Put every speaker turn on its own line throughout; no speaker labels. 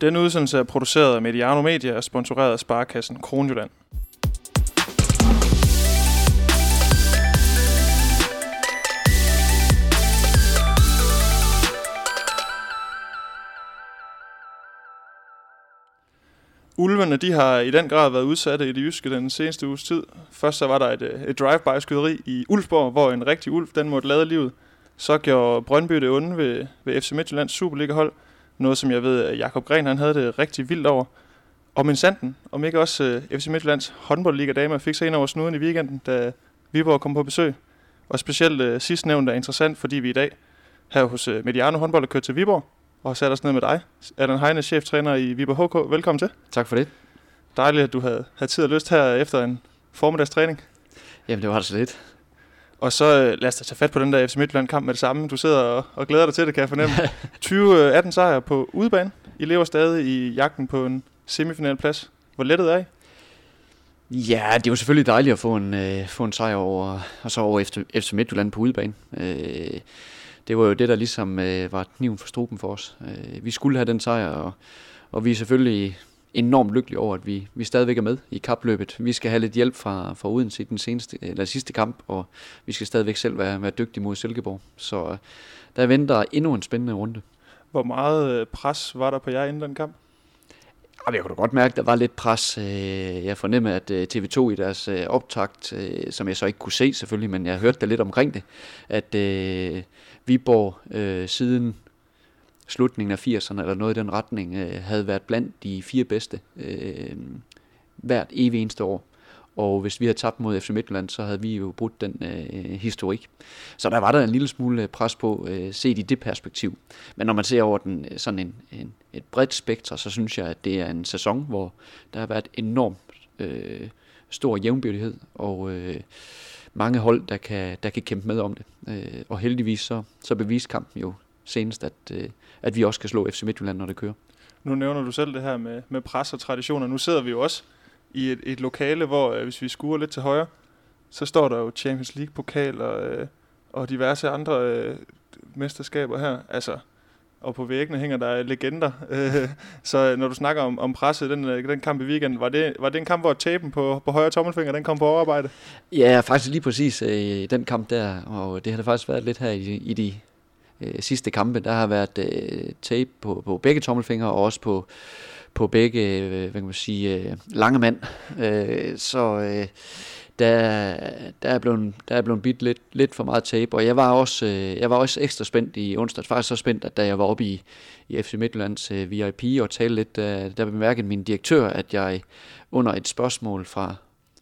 Denne udsendelse er produceret af Mediano Media og sponsoreret af Sparkassen Kronjylland. Ulvene de har i den grad været udsatte i det jyske den seneste uges tid. Først så var der et, øh, et drive-by-skyderi i Ulfborg, hvor en rigtig ulv den måtte lade livet. Så gjorde Brøndby det onde ved, ved FC Midtjyllands Superliga-hold. Noget, som jeg ved, at Jakob Gren han havde det rigtig vildt over. Og min sanden, om ikke også uh, FC Midtjyllands håndboldliga damer fik sig ind over snuden i weekenden, da Viborg kom på besøg. Og specielt uh, sidstnævnt er interessant, fordi vi i dag her hos uh, Mediano håndbold er kørt til Viborg og sat os ned med dig. Allan Heine, cheftræner i Viborg HK. Velkommen til.
Tak for det.
Dejligt, at du havde, havde tid og lyst her efter en formiddagstræning.
Jamen, det var det så lidt.
Og så øh, lad os da tage fat på den der FC Midtjylland-kamp med det samme. Du sidder og, og glæder dig til det, kan jeg fornemme. 20-18 sejre på udebane. I lever stadig i jagten på en semifinalplads. Hvor lettet er I?
Ja, det var selvfølgelig dejligt at få en, øh, få en sejr over, og så over efter, FC Midtjylland på udebane. Øh, det var jo det, der ligesom øh, var kniven for struben for os. Øh, vi skulle have den sejr, og, og vi er selvfølgelig enormt lykkelige over, at vi, vi stadigvæk er med i kapløbet. Vi skal have lidt hjælp fra, fra Odense i den seneste, eller sidste kamp, og vi skal stadigvæk selv være, være dygtige mod Silkeborg. Så øh, der venter endnu en spændende runde.
Hvor meget øh, pres var der på jer inden den kamp?
Jeg kunne da godt mærke, at der var lidt pres. Øh, jeg fornemmede, at øh, TV2 i deres optakt, som jeg så ikke kunne se selvfølgelig, men jeg hørte da lidt omkring det, at Viborg siden slutningen af 80'erne eller noget i den retning, øh, havde været blandt de fire bedste øh, hvert evig eneste år. Og hvis vi havde tabt mod FC Midtjylland, så havde vi jo brudt den øh, historik. Så der var der en lille smule øh, pres på, øh, set i det perspektiv. Men når man ser over den, sådan en, en, et bredt spektrum, så synes jeg, at det er en sæson, hvor der har været enormt øh, stor jævnbyrdighed, og øh, mange hold, der kan, der kan kæmpe med om det. Øh, og heldigvis så, så beviste kampen jo senest, at, øh, at vi også kan slå FC Midtjylland, når det kører.
Nu nævner du selv det her med, med pres og traditioner. Nu sidder vi jo også i et, et lokale, hvor øh, hvis vi skuer lidt til højre, så står der jo Champions League-pokal og, øh, og diverse andre øh, mesterskaber her. Altså, og på væggene hænger der legender. Øh, så når du snakker om, om presset, den, øh, den kamp i weekenden, var det, var det en kamp, hvor tapen på, på højre tommelfinger, den kom på overarbejde?
Ja, faktisk lige præcis øh, den kamp der, og det har det faktisk været lidt her i, i de øh, sidste kampe. Der har været øh, tape på, på begge tommelfingre, og også på på begge øh, hvad kan man sige, øh, lange mand. Øh, så øh, der, der, er blevet, der er blevet bidt lidt, lidt for meget tape, og jeg var, også, øh, jeg var også ekstra spændt i onsdag. Faktisk så spændt, at da jeg var oppe i, i FC Midtjyllands øh, VIP og talte lidt, øh, der bemærkede min direktør, at jeg under et spørgsmål fra,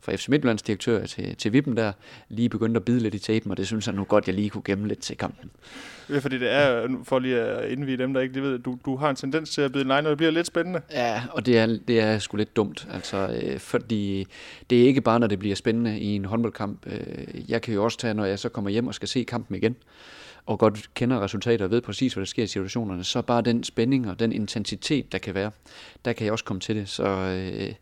fra FC Midtjyllands direktør til, til Vippen der, lige begyndte at bide lidt i tapen, og det synes jeg nu godt, jeg lige kunne gemme lidt til kampen.
Ja, fordi det er, for lige at indvide dem, der ikke lige ved, du, du har en tendens til at bide line, og det bliver lidt spændende.
Ja, og det er, det er sgu lidt dumt, altså, øh, fordi det er ikke bare, når det bliver spændende i en håndboldkamp. Øh, jeg kan jo også tage, når jeg så kommer hjem og skal se kampen igen, og godt kender resultater og ved præcis, hvad der sker i situationerne, så bare den spænding og den intensitet, der kan være, der kan jeg også komme til det. Så øh,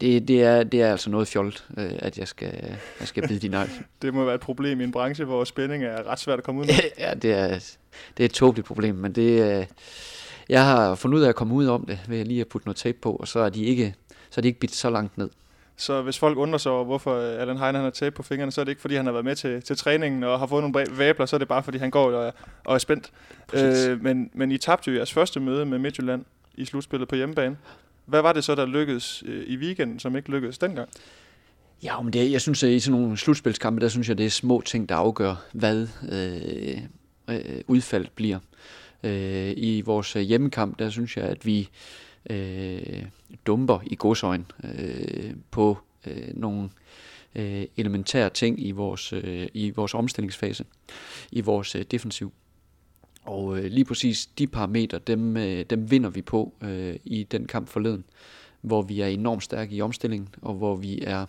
det, det, er, det er altså noget fjolt, øh, at jeg skal, jeg skal bide din nej.
det må være et problem i en branche, hvor spænding er ret svært at komme ud
med. ja, det er, det er et tåbeligt problem, men det, øh, jeg har fundet ud af at komme ud om det, ved lige at putte noget tape på, og så er de ikke, så er de ikke bidt så langt ned.
Så hvis folk undrer sig over, hvorfor Allan Heine har tape på fingrene, så er det ikke, fordi han har været med til, til træningen og har fået nogle væbler, så er det bare, fordi han går og er, og er spændt. Øh, men, men I tabte jo jeres første møde med Midtjylland i slutspillet på hjemmebane. Hvad var det så, der lykkedes øh, i weekenden, som ikke lykkedes dengang?
Ja, men det, jeg synes, at i sådan nogle slutspilskampe, der synes jeg, det er små ting, der afgør, hvad øh, øh, udfaldet bliver. Øh, I vores hjemmekamp, der synes jeg, at vi øh, dumper i godsøjen øh, på øh, nogle øh, elementære ting i vores, øh, i vores omstillingsfase, i vores øh, defensiv. Og øh, lige præcis de parametre, dem, øh, dem vinder vi på øh, i den kamp forleden, hvor vi er enormt stærke i omstillingen, og hvor vi er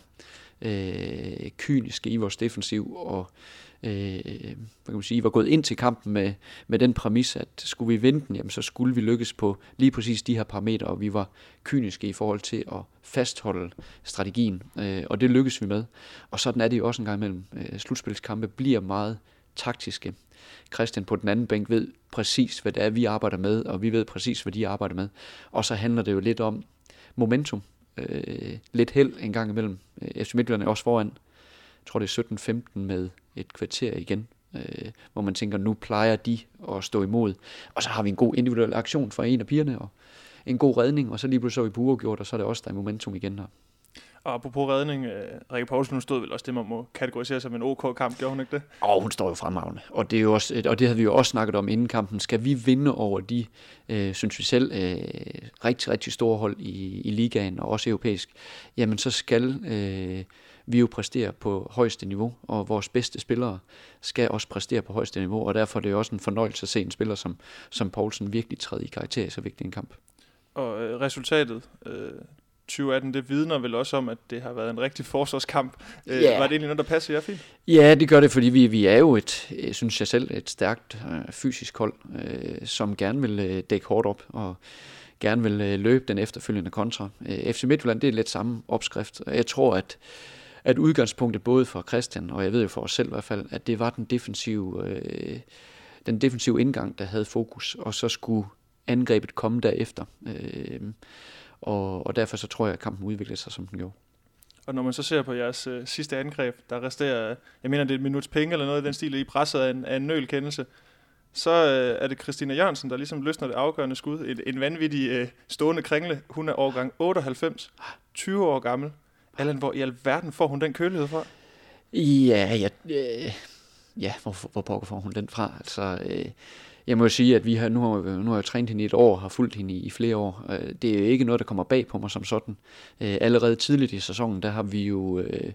øh, kyniske i vores defensiv, og øh, Øh, hvad kan man sige, var gået ind til kampen med, med den præmis, at skulle vi vinde den, jamen, så skulle vi lykkes på lige præcis de her parametre, og vi var kyniske i forhold til at fastholde strategien, øh, og det lykkedes vi med. Og sådan er det jo også en gang imellem. Øh, slutspilskampe bliver meget taktiske. Christian på den anden bænk ved præcis, hvad det er, vi arbejder med, og vi ved præcis, hvad de arbejder med. Og så handler det jo lidt om momentum. Øh, lidt held en gang imellem. Øh, FC Midtjylland er også foran. Tror, det er 17-15 med et kvarter igen, øh, hvor man tænker, nu plejer de at stå imod. Og så har vi en god individuel aktion fra en af pigerne, og en god redning, og så lige pludselig så vi på gjort, og så er det også der er momentum igen her.
Og apropos redning, øh, Rikke Poulsen, hun stod vel også det, man må kategorisere som en OK-kamp, gjorde hun ikke det?
Og hun står jo fremragende, og det, er jo også, og det havde vi jo også snakket om inden kampen. Skal vi vinde over de, øh, synes vi selv, øh, rigtig, rigtig store hold i, i ligaen, og også europæisk, jamen så skal øh, vi jo præstere på højeste niveau, og vores bedste spillere skal også præstere på højeste niveau, og derfor er det jo også en fornøjelse at se en spiller som, som Poulsen virkelig træde i karakter i så vigtig en kamp.
Og øh, resultatet, øh, 2018, det vidner vel også om, at det har været en rigtig forsvarskamp. Yeah. Øh, var det egentlig noget, der passer jer fint?
Ja, det gør det, fordi vi, vi er jo et, synes jeg selv, et stærkt øh, fysisk hold, øh, som gerne vil øh, dække hårdt op og gerne vil øh, løbe den efterfølgende kontra. Øh, FC Midtjylland, det er lidt samme opskrift, og jeg tror, at at udgangspunktet både for Christian, og jeg ved jo for os selv i hvert fald, at det var den defensive, øh, den defensive indgang, der havde fokus, og så skulle angrebet komme derefter. Øh, og, og derfor så tror jeg, at kampen udviklede sig, som den gjorde.
Og når man så ser på jeres øh, sidste angreb, der resterer, jeg mener det er et minuts penge eller noget i den stil, I presset af en, af en nølkendelse, så øh, er det Christina Jørgensen, der ligesom løsner det afgørende skud. En, en vanvittig øh, stående kringle. Hun er årgang 98, 20 år gammel. Allan, hvor i alverden får hun den kølighed fra?
Ja, ja, øh, ja hvor, hvor pokker får hun den fra? Altså, øh, jeg må jo sige, at vi har, nu, har, nu har jeg trænet hende i et år, har fulgt hende i, i flere år. Øh, det er jo ikke noget, der kommer bag på mig som sådan. Øh, allerede tidligt i sæsonen, der har vi jo, øh,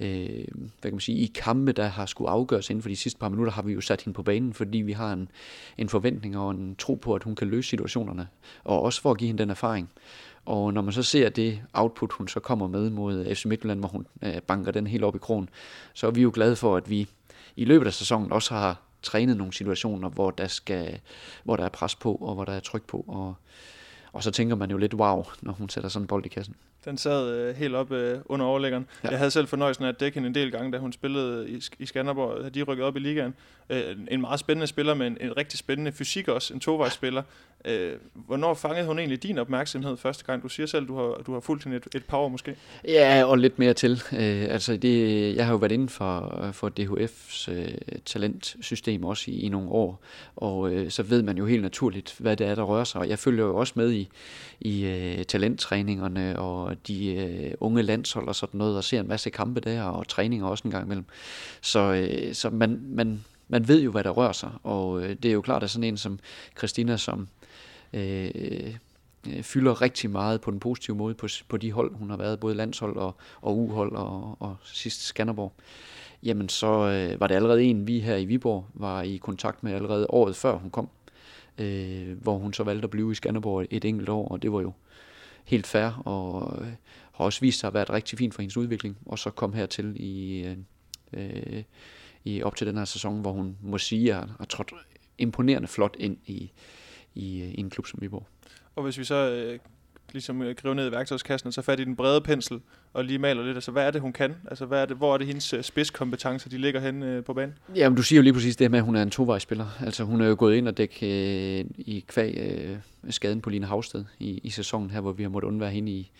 øh, hvad kan man sige, i kampe, der har skulle afgøres inden for de sidste par minutter, har vi jo sat hende på banen, fordi vi har en, en forventning og en tro på, at hun kan løse situationerne, og også for at give hende den erfaring. Og når man så ser det output, hun så kommer med mod FC Midtjylland, hvor hun øh, banker den helt op i krogen, så er vi jo glade for, at vi i løbet af sæsonen også har trænet nogle situationer, hvor der, skal, hvor der er pres på, og hvor der er tryk på. Og, og så tænker man jo lidt, wow, når hun sætter sådan en bold i kassen.
Den sad øh, helt op øh, under overlæggeren. Ja. Jeg havde selv fornøjelsen af at dække hende en del gange, da hun spillede i, i Skanderborg, da de rykkede op i ligaen. Øh, en meget spændende spiller med en, en rigtig spændende fysik også, en tovejsspiller. Øh, hvornår fangede hun egentlig din opmærksomhed første gang? Du siger selv, du har, du har fulgt hende et, et par år måske.
Ja, og lidt mere til. Øh, altså det, jeg har jo været inden for, for DHF's øh, talentsystem også i, i nogle år, og øh, så ved man jo helt naturligt, hvad det er, der rører sig. Og jeg følger jo også med i, i øh, talenttræningerne og de øh, unge landshold og sådan noget, og ser en masse kampe der, og træninger også en gang imellem. Så, øh, så man, man, man ved jo, hvad der rører sig, og øh, det er jo klart, at sådan en som Christina, som øh, øh, fylder rigtig meget på den positive måde på, på de hold, hun har været, både landshold og, og uhold og, og sidst Skanderborg, jamen så øh, var det allerede en, vi her i Viborg var i kontakt med allerede året før hun kom, øh, hvor hun så valgte at blive i Skanderborg et enkelt år, og det var jo helt fair, og øh, har også vist sig at være rigtig fint for hendes udvikling, og så kom hertil i, øh, øh, i op til den her sæson, hvor hun må sige, at har trådt imponerende flot ind i, i, øh, i en klub som Viborg.
Og hvis vi så øh, ligesom øh, gribe ned i værktøjskassen og så fat i den brede pensel og lige maler lidt, altså hvad er det, hun kan? Altså hvad er det, hvor er det hendes øh, spidskompetencer, de ligger hen øh, på banen?
Jamen du siger jo lige præcis det med, at hun er en tovejsspiller. Altså hun er jo gået ind og dæk øh, i kvæg øh, skaden på Line Havsted i, i sæsonen her, hvor vi har måttet undvære hende i,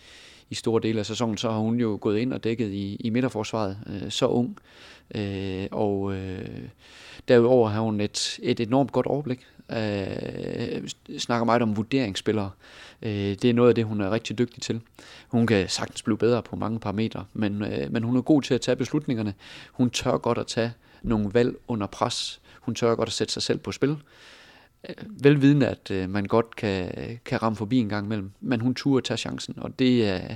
i store dele af sæsonen, så har hun jo gået ind og dækket i, i midterforsvaret, øh, så ung. Øh, og øh, derudover har hun et, et enormt godt overblik. Øh, snakker meget om vurderingsspillere. Øh, det er noget af det, hun er rigtig dygtig til. Hun kan sagtens blive bedre på mange parametre, men, øh, men hun er god til at tage beslutningerne. Hun tør godt at tage nogle valg under pres. Hun tør godt at sætte sig selv på spil. Øh, velvidende, at øh, man godt kan, kan ramme forbi en gang imellem, men hun turde tage chancen, og det er,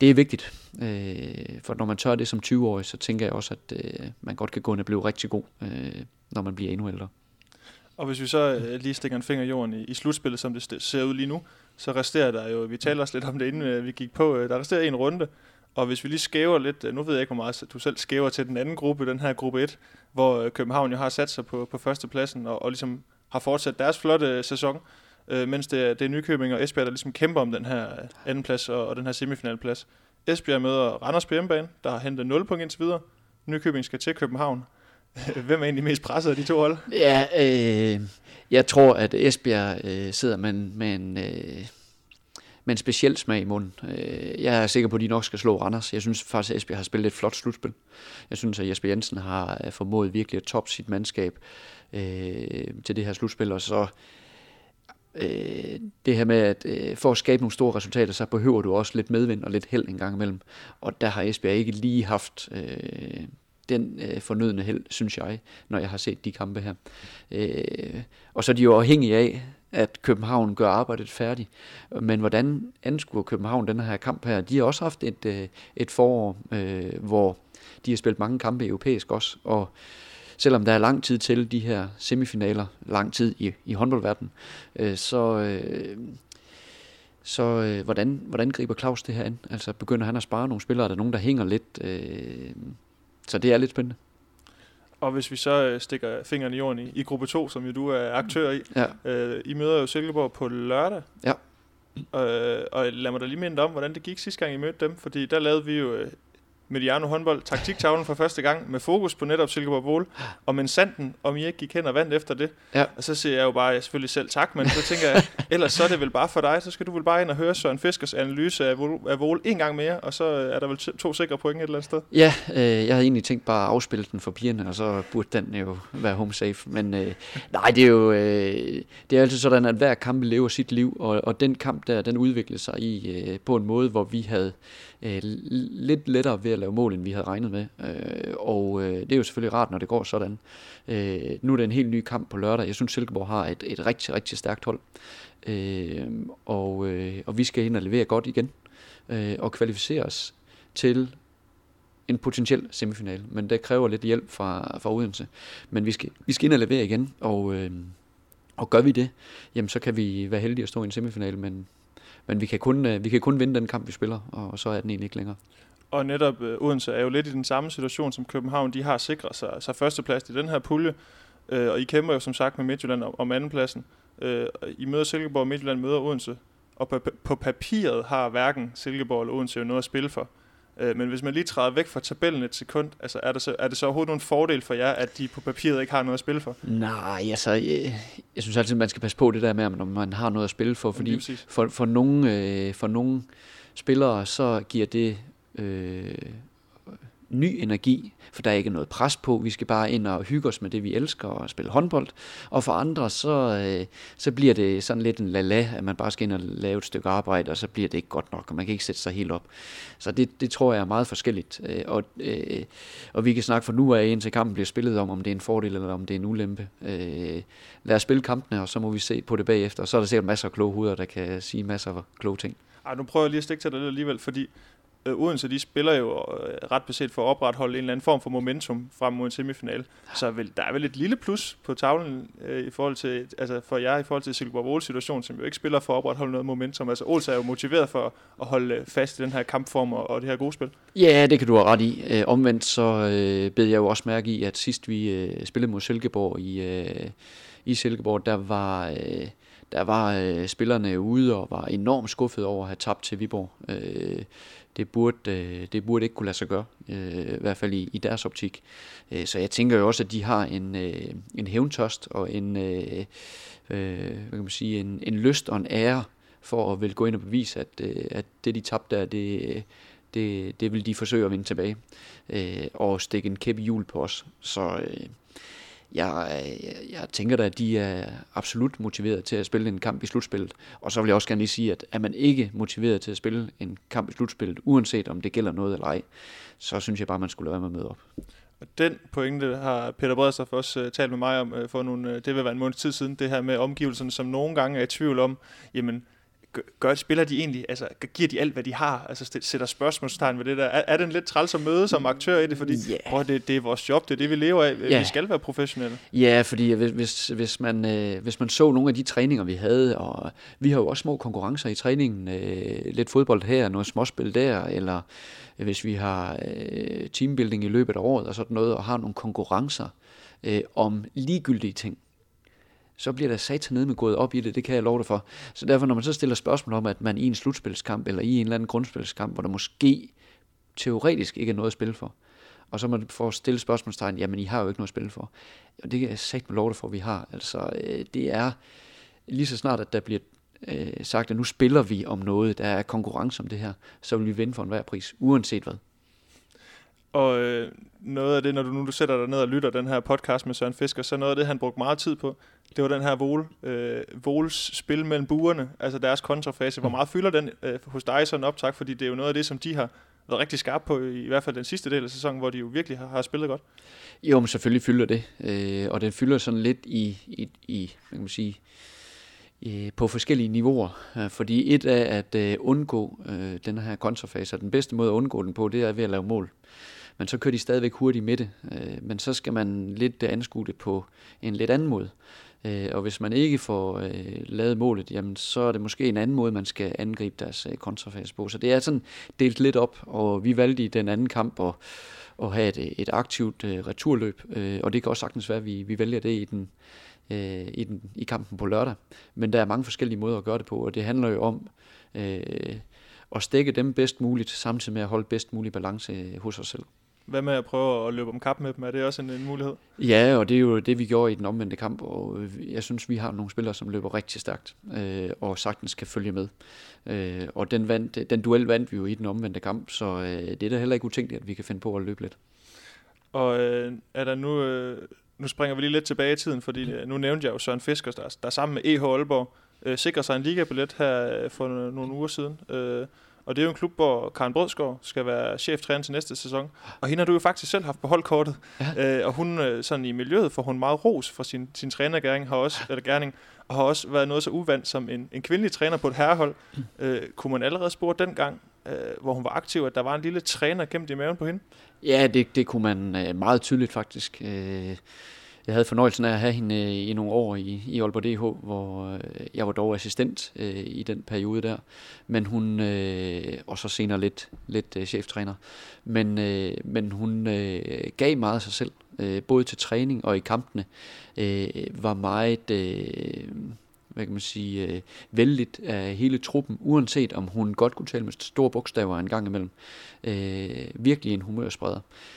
det er vigtigt. Øh, for når man tør det som 20-årig, så tænker jeg også, at øh, man godt kan gå ind og blive rigtig god, øh, når man bliver endnu ældre.
Og hvis vi så øh, lige stikker en finger i jorden i, i slutspillet, som det ser ud lige nu, så resterer der jo, vi taler også lidt om det, inden øh, vi gik på, øh, der resterer en runde, og hvis vi lige skæver lidt, øh, nu ved jeg ikke, hvor meget du selv skæver til den anden gruppe, den her gruppe 1, hvor øh, København jo har sat sig på, på førstepladsen, og, og ligesom har fortsat deres flotte øh, sæson, øh, mens det det er Nykøbing og Esbjerg, der ligesom kæmper om den her øh, anden plads og, og den her semifinalplads. Esbjerg møder Randers på hjemmebane, der har hentet 0 point indtil videre. Nykøbing skal til København. Hvem er egentlig mest presset af de to hold?
Ja, øh, jeg tror, at Esbjerg øh, sidder med en, med en øh, med en speciel smag i munden. Øh, jeg er sikker på, at de nok skal slå Randers. Jeg synes faktisk, at Esbjerg har spillet et flot slutspil. Jeg synes, at Jesper Jensen har øh, formået virkelig at top sit mandskab øh, til det her slutspil, og så øh, det her med, at øh, for at skabe nogle store resultater, så behøver du også lidt medvind og lidt held en gang imellem. Og der har Esbjerg ikke lige haft øh, den øh, fornødne held, synes jeg, når jeg har set de kampe her. Øh, og så er de jo afhængige af, at København gør arbejdet færdigt. Men hvordan anskuer København den her kamp her? De har også haft et, øh, et forår, øh, hvor de har spillet mange kampe europæisk også, og selvom der er lang tid til de her semifinaler, lang tid i, i håndboldverdenen, øh, så, øh, så øh, hvordan, hvordan griber Claus det her an? Altså begynder han at spare nogle spillere? Er der nogen, der hænger lidt? Øh, så det er lidt spændende.
Og hvis vi så øh, stikker fingeren i jorden i, i gruppe 2, som jo du er aktør i, ja. øh, I møder jo Silkeborg på lørdag.
Ja.
Øh, og lad mig da lige minde om, hvordan det gik sidste gang, I mødte dem. Fordi der lavede vi jo øh, Mediano håndbold taktiktavlen for første gang med fokus på netop Silkeborg Vål, og men sanden, om I ikke gik hen og vandt efter det.
Ja.
Og så siger jeg jo bare, jeg selvfølgelig selv tak, men så tænker jeg, ellers så er det vel bare for dig, så skal du vel bare ind og høre Søren Fiskers analyse af af Vål en gang mere, og så er der vel to sikre point et eller andet sted.
Ja, øh, jeg havde egentlig tænkt bare at afspille den for pigerne, og så burde den jo være home safe. Men øh, nej, det er jo øh, det er altid sådan, at hver kamp lever sit liv, og, og den kamp der, den udviklede sig i øh, på en måde, hvor vi havde øh, lidt lettere ved at lave mål, end vi havde regnet med. Øh, og øh, det er jo selvfølgelig rart, når det går sådan. Øh, nu er det en helt ny kamp på lørdag. Jeg synes, Silkeborg har et, et rigtig, rigtig stærkt hold. Øh, og, øh, og vi skal ind og levere godt igen. Øh, og kvalificere os til en potentiel semifinal, men det kræver lidt hjælp fra, fra Odense. Men vi skal, vi skal ind og levere igen, og, øh, og gør vi det, jamen så kan vi være heldige at stå i en semifinal, men men vi kan, kun, øh, vi kan kun vinde den kamp, vi spiller, og så er den egentlig ikke længere.
Og netop øh, Odense er jo lidt i den samme situation som København. De har sikret sig, sig førsteplads i den her pulje, øh, og I kæmper jo som sagt med Midtjylland om, om andenpladsen. Øh, I møder Silkeborg, Midtjylland møder Odense, og på, på papiret har hverken Silkeborg eller Odense jo noget at spille for. Øh, men hvis man lige træder væk fra tabellen et sekund, altså er, det så, er det så overhovedet nogen fordel for jer, at de på papiret ikke har noget at spille for?
Nej, altså, jeg, jeg synes altid, man skal passe på det der med, om man har noget at spille for, fordi for, for, nogle, øh, for nogle spillere, så giver det øh, ny energi, for der er ikke noget pres på. Vi skal bare ind og hygge os med det, vi elsker, og spille håndbold. Og for andre, så, øh, så bliver det sådan lidt en lala, at man bare skal ind og lave et stykke arbejde, og så bliver det ikke godt nok, og man kan ikke sætte sig helt op. Så det, det tror jeg er meget forskelligt. Øh, og, øh, og vi kan snakke for nu af, indtil kampen bliver spillet om, om det er en fordel eller om det er en ulempe. Øh, lad os spille kampene, og så må vi se på det bagefter. Og så er der sikkert masser af kloge hoveder, der kan sige masser af kloge ting.
Ej, nu prøver jeg lige at stikke til det alligevel, fordi øh, Odense, de spiller jo øh, ret beset for at opretholde en eller anden form for momentum frem mod en semifinal. Så vel, der er vel et lille plus på tavlen øh, i forhold til, altså for jer i forhold til Silkeborg situation, som jo ikke spiller for at opretholde noget momentum. Altså Odense er jo motiveret for at holde øh, fast i den her kampform og, og det her gode spil.
Ja, det kan du have ret i. Øh, omvendt så øh, bed jeg jo også mærke i, at sidst vi øh, spillede mod Silkeborg i, øh, i Silkeborg, der var... Øh, der var øh, spillerne ude og var enormt skuffet over at have tabt til Viborg. Øh, det burde, øh, det burde ikke kunne lade sig gøre, øh, i hvert fald i, i deres optik. Øh, så jeg tænker jo også, at de har en, øh, en hævntørst og en, øh, øh, hvad kan man sige, en, en lyst og en ære for at vil gå ind og bevise, at, øh, at det de tabte der, det, det, det vil de forsøge at vinde tilbage øh, og stikke en kæppe hjul på os. Så øh, jeg, jeg, jeg tænker da, at de er absolut motiveret til at spille en kamp i slutspillet. Og så vil jeg også gerne lige sige, at er man ikke motiveret til at spille en kamp i slutspillet, uanset om det gælder noget eller ej, så synes jeg bare, man skulle lade være med at møde op.
Og den pointe har Peter Bredstof også uh, talt med mig om uh, for nogle, uh, det vil være en måned tid siden, det her med omgivelserne, som nogle gange er i tvivl om, jamen, gør, spiller de egentlig, altså giver de alt, hvad de har, altså sætter spørgsmålstegn ved det der. Er, er det en lidt træls at møde som aktør i det, fordi yeah. prøv, det, det er vores job, det er det, vi lever af, yeah. vi skal være professionelle.
Ja, fordi hvis, hvis, hvis, man, øh, hvis man så nogle af de træninger, vi havde, og vi har jo også små konkurrencer i træningen, øh, lidt fodbold her, noget småspil der, eller hvis vi har øh, teambuilding i løbet af året og sådan noget, og har nogle konkurrencer øh, om ligegyldige ting, så bliver der sat ned med gået op i det, det kan jeg love dig for. Så derfor, når man så stiller spørgsmål om, at man i en slutspilskamp, eller i en eller anden grundspilskamp, hvor der måske teoretisk ikke er noget at spille for, Og så man får stillet stille spørgsmålstegn, jamen I har jo ikke noget at spille for. Og det er sagt med lov for, at vi har. Altså, øh, det er lige så snart, at der bliver øh, sagt, at nu spiller vi om noget, der er konkurrence om det her, så vil vi vinde for enhver pris, uanset hvad.
Og øh, noget af det, når du nu du sætter dig ned og lytter den her podcast med Søren Fisker, så noget af det, han brugte meget tid på, det var den her Vol, øh, Vols spil mellem buerne, altså deres kontrafase. Hvor mm. meget fylder den øh, hos dig sådan optag, fordi det er jo noget af det, som de har været rigtig skarpe på, i, i hvert fald den sidste del af sæsonen, hvor de jo virkelig har, har spillet godt.
Jo, men selvfølgelig fylder det, øh, og den fylder sådan lidt i, i, i hvad kan man sige, på forskellige niveauer. Øh, fordi et af at øh, undgå øh, den her kontrafase, og den bedste måde at undgå den på, det er ved at lave mål men så kører de stadigvæk hurtigt med det. Øh, men så skal man lidt anskue det på en lidt anden måde. Øh, og hvis man ikke får øh, lavet målet, jamen, så er det måske en anden måde, man skal angribe deres øh, kontrafase på. Så det er sådan delt lidt op, og vi valgte i den anden kamp at, at have et, et aktivt øh, returløb, øh, og det kan også sagtens være, at vi, vi vælger det i den, øh, i, den, i kampen på lørdag. Men der er mange forskellige måder at gøre det på, og det handler jo om øh, at stikke dem bedst muligt, samtidig med at holde bedst mulig balance øh, hos os selv.
Hvad med at prøve at løbe om kap med dem? Er det også en, en mulighed?
Ja, og det er jo det, vi gjorde i den omvendte kamp, og jeg synes, vi har nogle spillere, som løber rigtig stærkt, øh, og sagtens kan følge med. Øh, og den, vandt, den duel vandt vi jo i den omvendte kamp, så øh, det er da heller ikke utænkeligt, at vi kan finde på at løbe lidt.
Og øh, er der nu, øh, nu springer vi lige lidt tilbage i tiden, fordi øh, nu nævnte jeg jo Søren Fiskers, der, der sammen med EH Aalborg øh, sikrer sig en ligabillet her øh, for nogle uger siden. Øh, og det er jo en klub, hvor Karen Brødsgaard skal være cheftræner til næste sæson. Og hende har du jo faktisk selv haft på holdkortet. Ja. Øh, og hun, øh, sådan i miljøet, får hun meget ros for sin, sin trænergærning, har også, eller gerning, og har også været noget så uvandt som en, en kvindelig træner på et herrehold. Øh, kunne man allerede spore dengang, øh, hvor hun var aktiv, at der var en lille træner gemt i maven på hende?
Ja, det, det kunne man øh, meget tydeligt faktisk. Øh, jeg havde fornøjelsen af at have hende øh, i nogle år i, i Aalborg DH, hvor øh, jeg var dog assistent øh, i den periode der. Men hun, øh, og så senere lidt, lidt øh, cheftræner. Men, øh, men hun øh, gav meget af sig selv, øh, både til træning og i kampene. Øh, var meget... Øh, hvad kan man sige, øh, vældigt af hele truppen, uanset om hun godt kunne tale med store bogstaver en gang imellem. Øh, virkelig en humørspreder. Øh,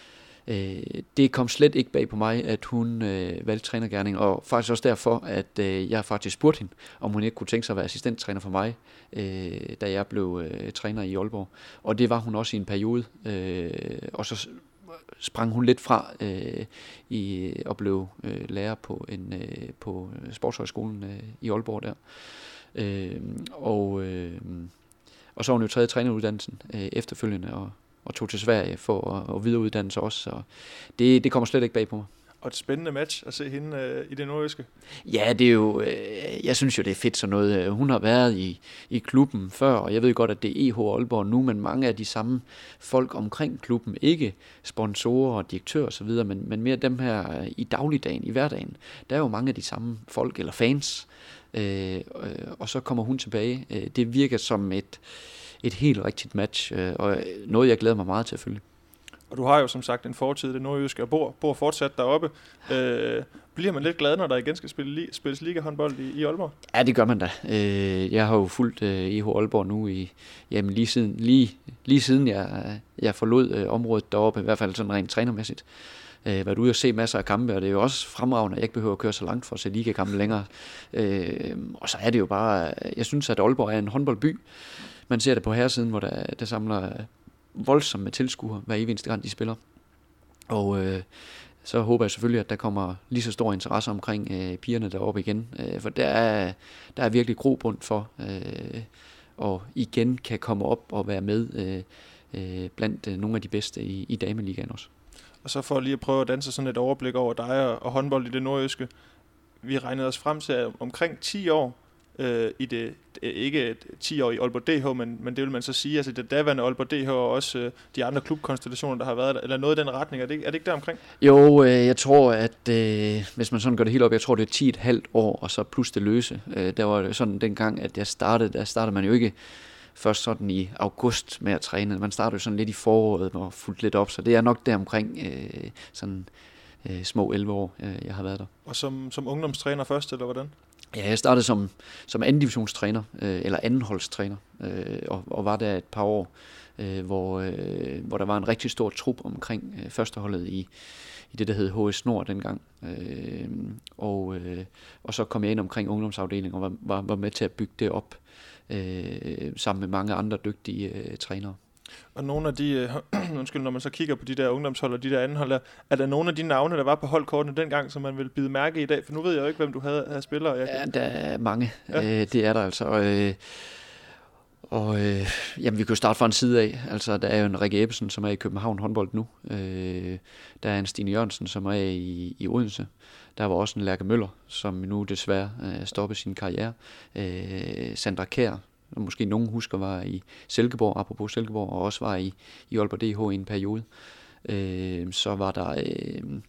Øh, det kom slet ikke bag på mig, at hun øh, valgte trænergærning, og faktisk også derfor, at øh, jeg faktisk spurgte hende, om hun ikke kunne tænke sig at være assistenttræner for mig, øh, da jeg blev øh, træner i Aalborg. Og det var hun også i en periode, øh, og så sprang hun lidt fra øh, i, og blev øh, lærer på, en, øh, på sportshøjskolen øh, i Aalborg der. Øh, og, øh, og så har hun jo taget træneruddannelsen øh, efterfølgende, og, og tog til Sverige for at, at videreuddanne sig også. Så det, det kommer slet ikke bag på mig.
Og et spændende match at se hende øh, i det nordjyske.
Ja, det er jo, øh, jeg synes jo, det er fedt sådan noget. Hun har været i, i klubben før, og jeg ved godt, at det er EH Aalborg nu, men mange af de samme folk omkring klubben, ikke sponsorer og direktører osv., men, men mere dem her i dagligdagen, i hverdagen. Der er jo mange af de samme folk, eller fans, øh, øh, og så kommer hun tilbage. Øh, det virker som et, et helt rigtigt match, øh, og noget, jeg glæder mig meget til at følge.
Og du har jo som sagt en fortid det nordjyske, og bor, bor fortsat deroppe. Øh, bliver man lidt glad, når der igen skal spille, spilles ligahåndbold i, i Aalborg?
Ja, det gør man da. Øh, jeg har jo fulgt øh, IH Aalborg nu i, jamen lige siden, lige, lige siden jeg, jeg forlod øh, området deroppe, i hvert fald sådan rent trænermæssigt. Øh, været ude og se masser af kampe, og det er jo også fremragende, at jeg ikke behøver at køre så langt for at se ligakampe længere. Øh, og så er det jo bare, jeg synes, at Aalborg er en håndboldby. Man ser det på herresiden, hvor der, der samler voldsomt med tilskuere hver eneste gang, de spiller. Og øh, så håber jeg selvfølgelig, at der kommer lige så stor interesse omkring øh, pigerne deroppe igen. Øh, for der er, der er virkelig grobund for, øh, og igen kan komme op og være med øh, øh, blandt øh, nogle af de bedste i, i dameligaen også.
Og så for lige at prøve at danse sådan et overblik over dig og, og håndbold i det nordjyske. Vi regnede os frem til omkring 10 år øh, i det, ikke 10 år i Aalborg DH, men, men det vil man så sige, altså det daværende Aalborg DH og også øh, de andre klubkonstellationer, der har været der, eller noget i den retning, er det, er det ikke der omkring?
Jo, øh, jeg tror, at øh, hvis man sådan gør det helt op, jeg tror det er 10 et halvt år, og så plus det løse. Øh, der var det sådan dengang, at jeg startede, der startede man jo ikke først sådan i august med at træne. Man startede jo sådan lidt i foråret og fulgte lidt op, så det er nok der omkring øh, sådan øh, små 11 år, øh, jeg har været der.
Og som, som ungdomstræner først, eller hvordan?
Ja, jeg startede som, som anden divisionstræner, øh, eller andenholdstræner, øh, og, og var der et par år, øh, hvor, øh, hvor der var en rigtig stor trup omkring øh, førsteholdet i, i det, der hed HS Nord dengang. Øh, og, øh, og så kom jeg ind omkring ungdomsafdelingen og var, var, var med til at bygge det op øh, sammen med mange andre dygtige øh, trænere.
Og nogle af de, øh, undskyld, når man så kigger på de der ungdomshold og de der anden hold er der nogle af de navne, der var på holdkortene dengang, som man vil bide mærke i dag? For nu ved jeg jo ikke, hvem du havde, havde spillere. Jeg
ja, der er mange. Ja. Øh, det er der altså. Øh, og øh, jamen, vi kan jo starte fra en side af. Altså, der er jo en Rikke Ebbesen, som er i København håndbold nu. Øh, der er en Stine Jørgensen, som er i, i Odense. Der var også en Lærke Møller, som nu desværre øh, stoppede sin karriere. Øh, Sandra Kær, som måske nogen husker, var i Silkeborg, apropos Silkeborg, og også var i, i Aalborg DH i en periode. Øh, så var der... Øh,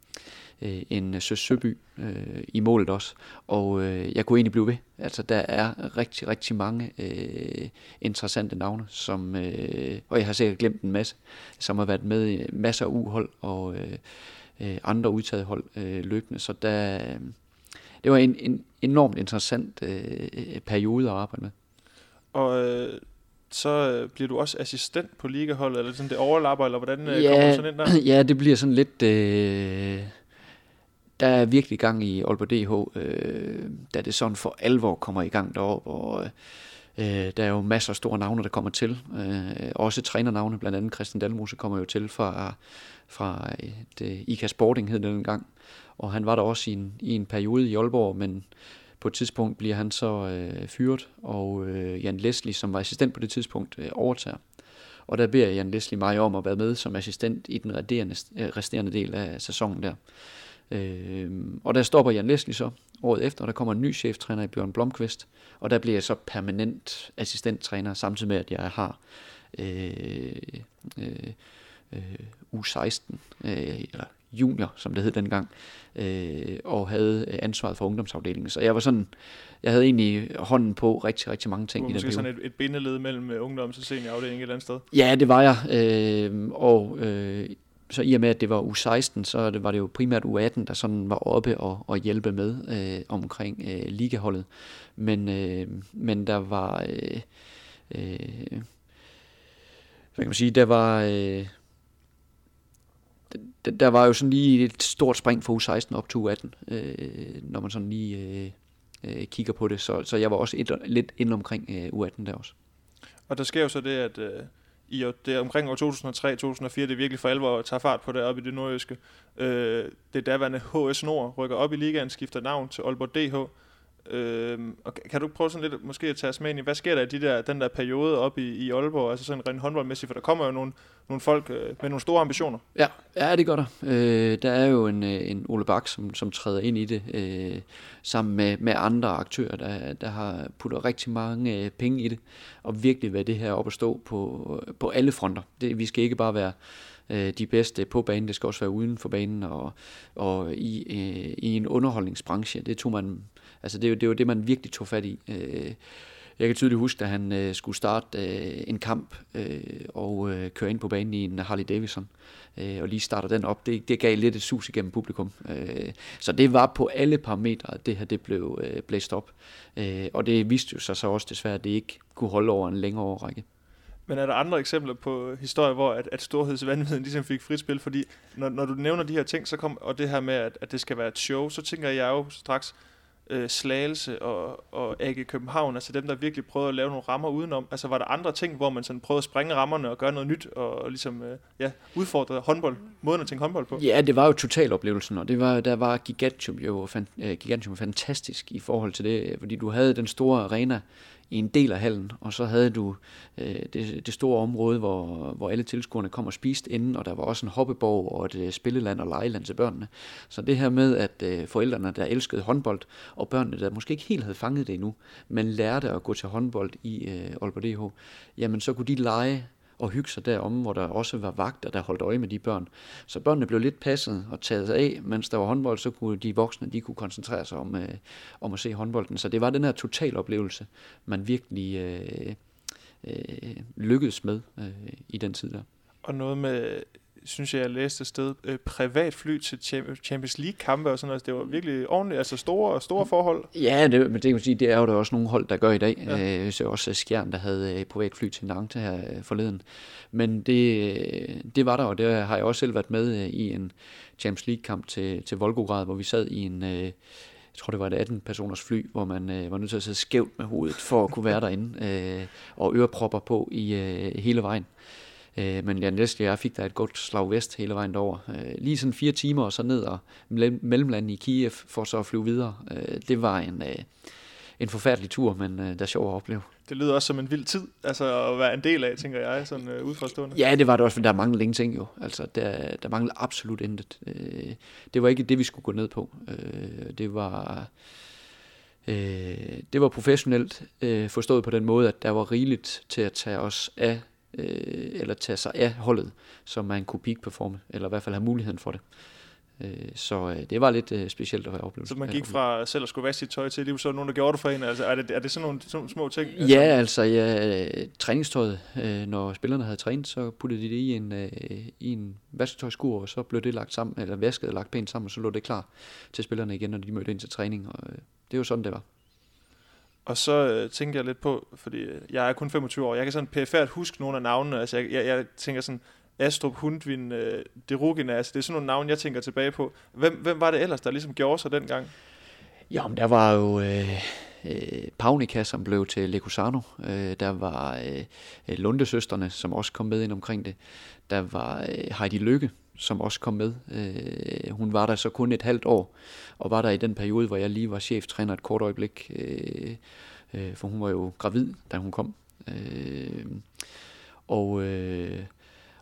øh, en Søs Søby øh, i målet også. Og øh, jeg kunne egentlig blive ved. Altså, der er rigtig, rigtig mange øh, interessante navne, som, øh, og jeg har sikkert glemt en masse, som har været med i masser af uhold og øh, øh, andre udtaget hold øh, løbende. Så der, øh, det var en, en enormt interessant øh, periode at arbejde med.
Og øh, så øh, bliver du også assistent på ligaholdet, eller sådan det overlapper, eller hvordan øh, ja, kommer du sådan ind der?
Ja, det bliver sådan lidt... Øh, der er virkelig gang i Aalborg DH, øh, da det sådan for alvor kommer i gang deroppe, og øh, der er jo masser af store navne, der kommer til. Øh, også trænernavne, blandt andet Christian Dalmose kommer jo til fra, fra det IKA Sporting hed det gang, og han var der også i en, i en periode i Aalborg, men på et tidspunkt bliver han så øh, fyret, og øh, Jan Leslie, som var assistent på det tidspunkt, øh, overtager. Og der beder Jan Leslie mig om at være med som assistent i den resterende, øh, resterende del af sæsonen der. Øh, og der stopper Jan Leslie så året efter, og der kommer en ny cheftræner i Bjørn Blomqvist, og der bliver jeg så permanent assistenttræner, samtidig med, at jeg har øh, øh, øh, U16, øh, eller junior, som det hed dengang, øh, og havde ansvaret for ungdomsafdelingen. Så jeg var sådan, jeg havde egentlig hånden på rigtig, rigtig mange ting
i den periode. sådan et, et bindeled mellem ungdoms- og seniorafdelingen et eller andet sted?
Ja, det var jeg, øh, og øh, så i og med, at det var U16, så det, var det jo primært U18, der sådan var oppe og, og hjælpe med øh, omkring øh, ligaholdet. Men, øh, men der var... Øh, øh, hvad kan man sige, der var... Øh, der, der var jo sådan lige et stort spring fra U16 op til U18, øh, når man sådan lige øh, øh, kigger på det. Så, så jeg var også et, lidt inde omkring øh, U18 der også.
Og der sker jo så det, at øh, i det er omkring år 2003-2004, det virkelig for alvor tager fart på det op i det nordjyske. Øh, det daværende HS Nord rykker op i ligaen, skifter navn til Aalborg DH. Øh, og kan du prøve sådan lidt måske at tage os med ind i, hvad sker der i de der, den der periode op i, i Aalborg, altså sådan rent håndboldmæssigt, for der kommer jo nogle, nogle folk øh, med nogle store ambitioner.
Ja, ja det gør der. Øh, der er jo en, øh, en Ole Bak, som, som træder ind i det, øh, sammen med, med andre aktører, der, der har puttet rigtig mange øh, penge i det, og virkelig været det her op at stå på, på alle fronter. Det, vi skal ikke bare være øh, de bedste på banen, det skal også være uden for banen, og, og i, øh, i en underholdningsbranche, det tog man Altså det er jo det, var det man virkelig tog fat i. Øh, jeg kan tydeligt huske, da han øh, skulle starte øh, en kamp øh, og øh, køre ind på banen i en Harley Davidson, øh, og lige starter den op, det, det gav lidt et sus igennem publikum. Øh, så det var på alle parametre, at det her det blev øh, blæst op. Øh, og det viste jo sig så også desværre, at det ikke kunne holde over en længere årrække.
Men er der andre eksempler på historier, hvor at, at storhedsvandviden ligesom fik frit spil? Fordi når, når du nævner de her ting, så kom, og det her med, at, at det skal være et show, så tænker jeg jo straks, øh, Slagelse og, og AG København, altså dem, der virkelig prøvede at lave nogle rammer udenom? Altså var der andre ting, hvor man sådan prøvede at springe rammerne og gøre noget nyt, og, og ligesom øh, ja, udfordre håndbold, måden at tænke håndbold på?
Ja, det var jo totaloplevelsen, og det var, der var Gigantium jo fan, äh, Gigantium fantastisk i forhold til det, fordi du havde den store arena i en del af hallen, og så havde du øh, det, det store område, hvor, hvor alle tilskuerne kom og spiste inden, og der var også en hoppeborg og et øh, spilleland og legeland til børnene. Så det her med, at øh, forældrene, der elskede håndbold, og børnene, der måske ikke helt havde fanget det endnu, men lærte at gå til håndbold i øh, Aalborg DH, jamen så kunne de lege og hygge sig derom, hvor der også var vagter, der holdt øje med de børn. Så børnene blev lidt passet og taget af, mens der var håndbold, så kunne de voksne de kunne koncentrere sig om, øh, om at se håndbolden. Så det var den her totaloplevelse, man virkelig øh, øh, lykkedes med øh, i den tid der.
Og noget med synes jeg, jeg læste et sted, øh, privatfly til Champions League-kampe og sådan noget. Det var virkelig ordentligt, altså store, store forhold.
Ja, det, men det kan man sige, det er jo der også nogle hold, der gør i dag. Ja. Øh, så også Skjern, der havde øh, privatfly til Nantes her øh, forleden. Men det, det var der, og det har jeg også selv været med i en Champions League-kamp til, til Volgograd, hvor vi sad i en... Øh, jeg tror det var et 18-personers fly, hvor man øh, var nødt til at sidde skævt med hovedet for at kunne være derinde, øh, og ørepropper på i øh, hele vejen. Øh, men Jan Næste, jeg fik der et godt slag vest hele vejen derover. Øh, lige sådan fire timer og så ned og mellemlande i Kiev for så at flyve videre. Øh, det var en, øh, en forfærdelig tur, men øh, det er sjovt at opleve.
Det lyder også som en vild tid, altså at være en del af, tænker jeg, sådan øh, udforstående.
Ja, det var det også, for der manglede ingenting jo. Altså, der, der manglede absolut intet. Øh, det var ikke det, vi skulle gå ned på. Øh, det var... Øh, det var professionelt øh, forstået på den måde, at der var rigeligt til at tage os af øh, eller tage sig af holdet, så man kunne peak performe, eller i hvert fald have muligheden for det. Øh, så øh, det var lidt øh, specielt at have oplevet.
Så man gik fra selv at skulle vaske sit tøj til, lige så nogen, der gjorde det for en? Altså, er, det, er det sådan nogle, sådan små ting?
Ja, altså ja, træningstøjet. Når spillerne havde trænet, så puttede de det i en, i en vasketøjskur, og så blev det lagt sammen, eller vasket og lagt pænt sammen, og så lå det klar til spillerne igen, når de mødte ind til træning. Og det var sådan, det var.
Og så øh, tænker jeg lidt på, fordi øh, jeg er kun 25 år, jeg kan sådan perifært huske nogle af navnene. Altså jeg, jeg, jeg tænker sådan, Astrup, Hundvin, øh, Derugina, altså det er sådan nogle navne, jeg tænker tilbage på. Hvem, hvem var det ellers, der ligesom gjorde sig dengang?
Jamen, der var jo øh, øh, Pavnika, som blev til Lecusano. Øh, der var øh, øh Lundesøsterne, som også kom med ind omkring det. Der var øh, Heidi Lykke, som også kom med. Øh, hun var der så kun et halvt år, og var der i den periode, hvor jeg lige var cheftræner et kort øjeblik, øh, øh, for hun var jo gravid, da hun kom. Øh, og, øh,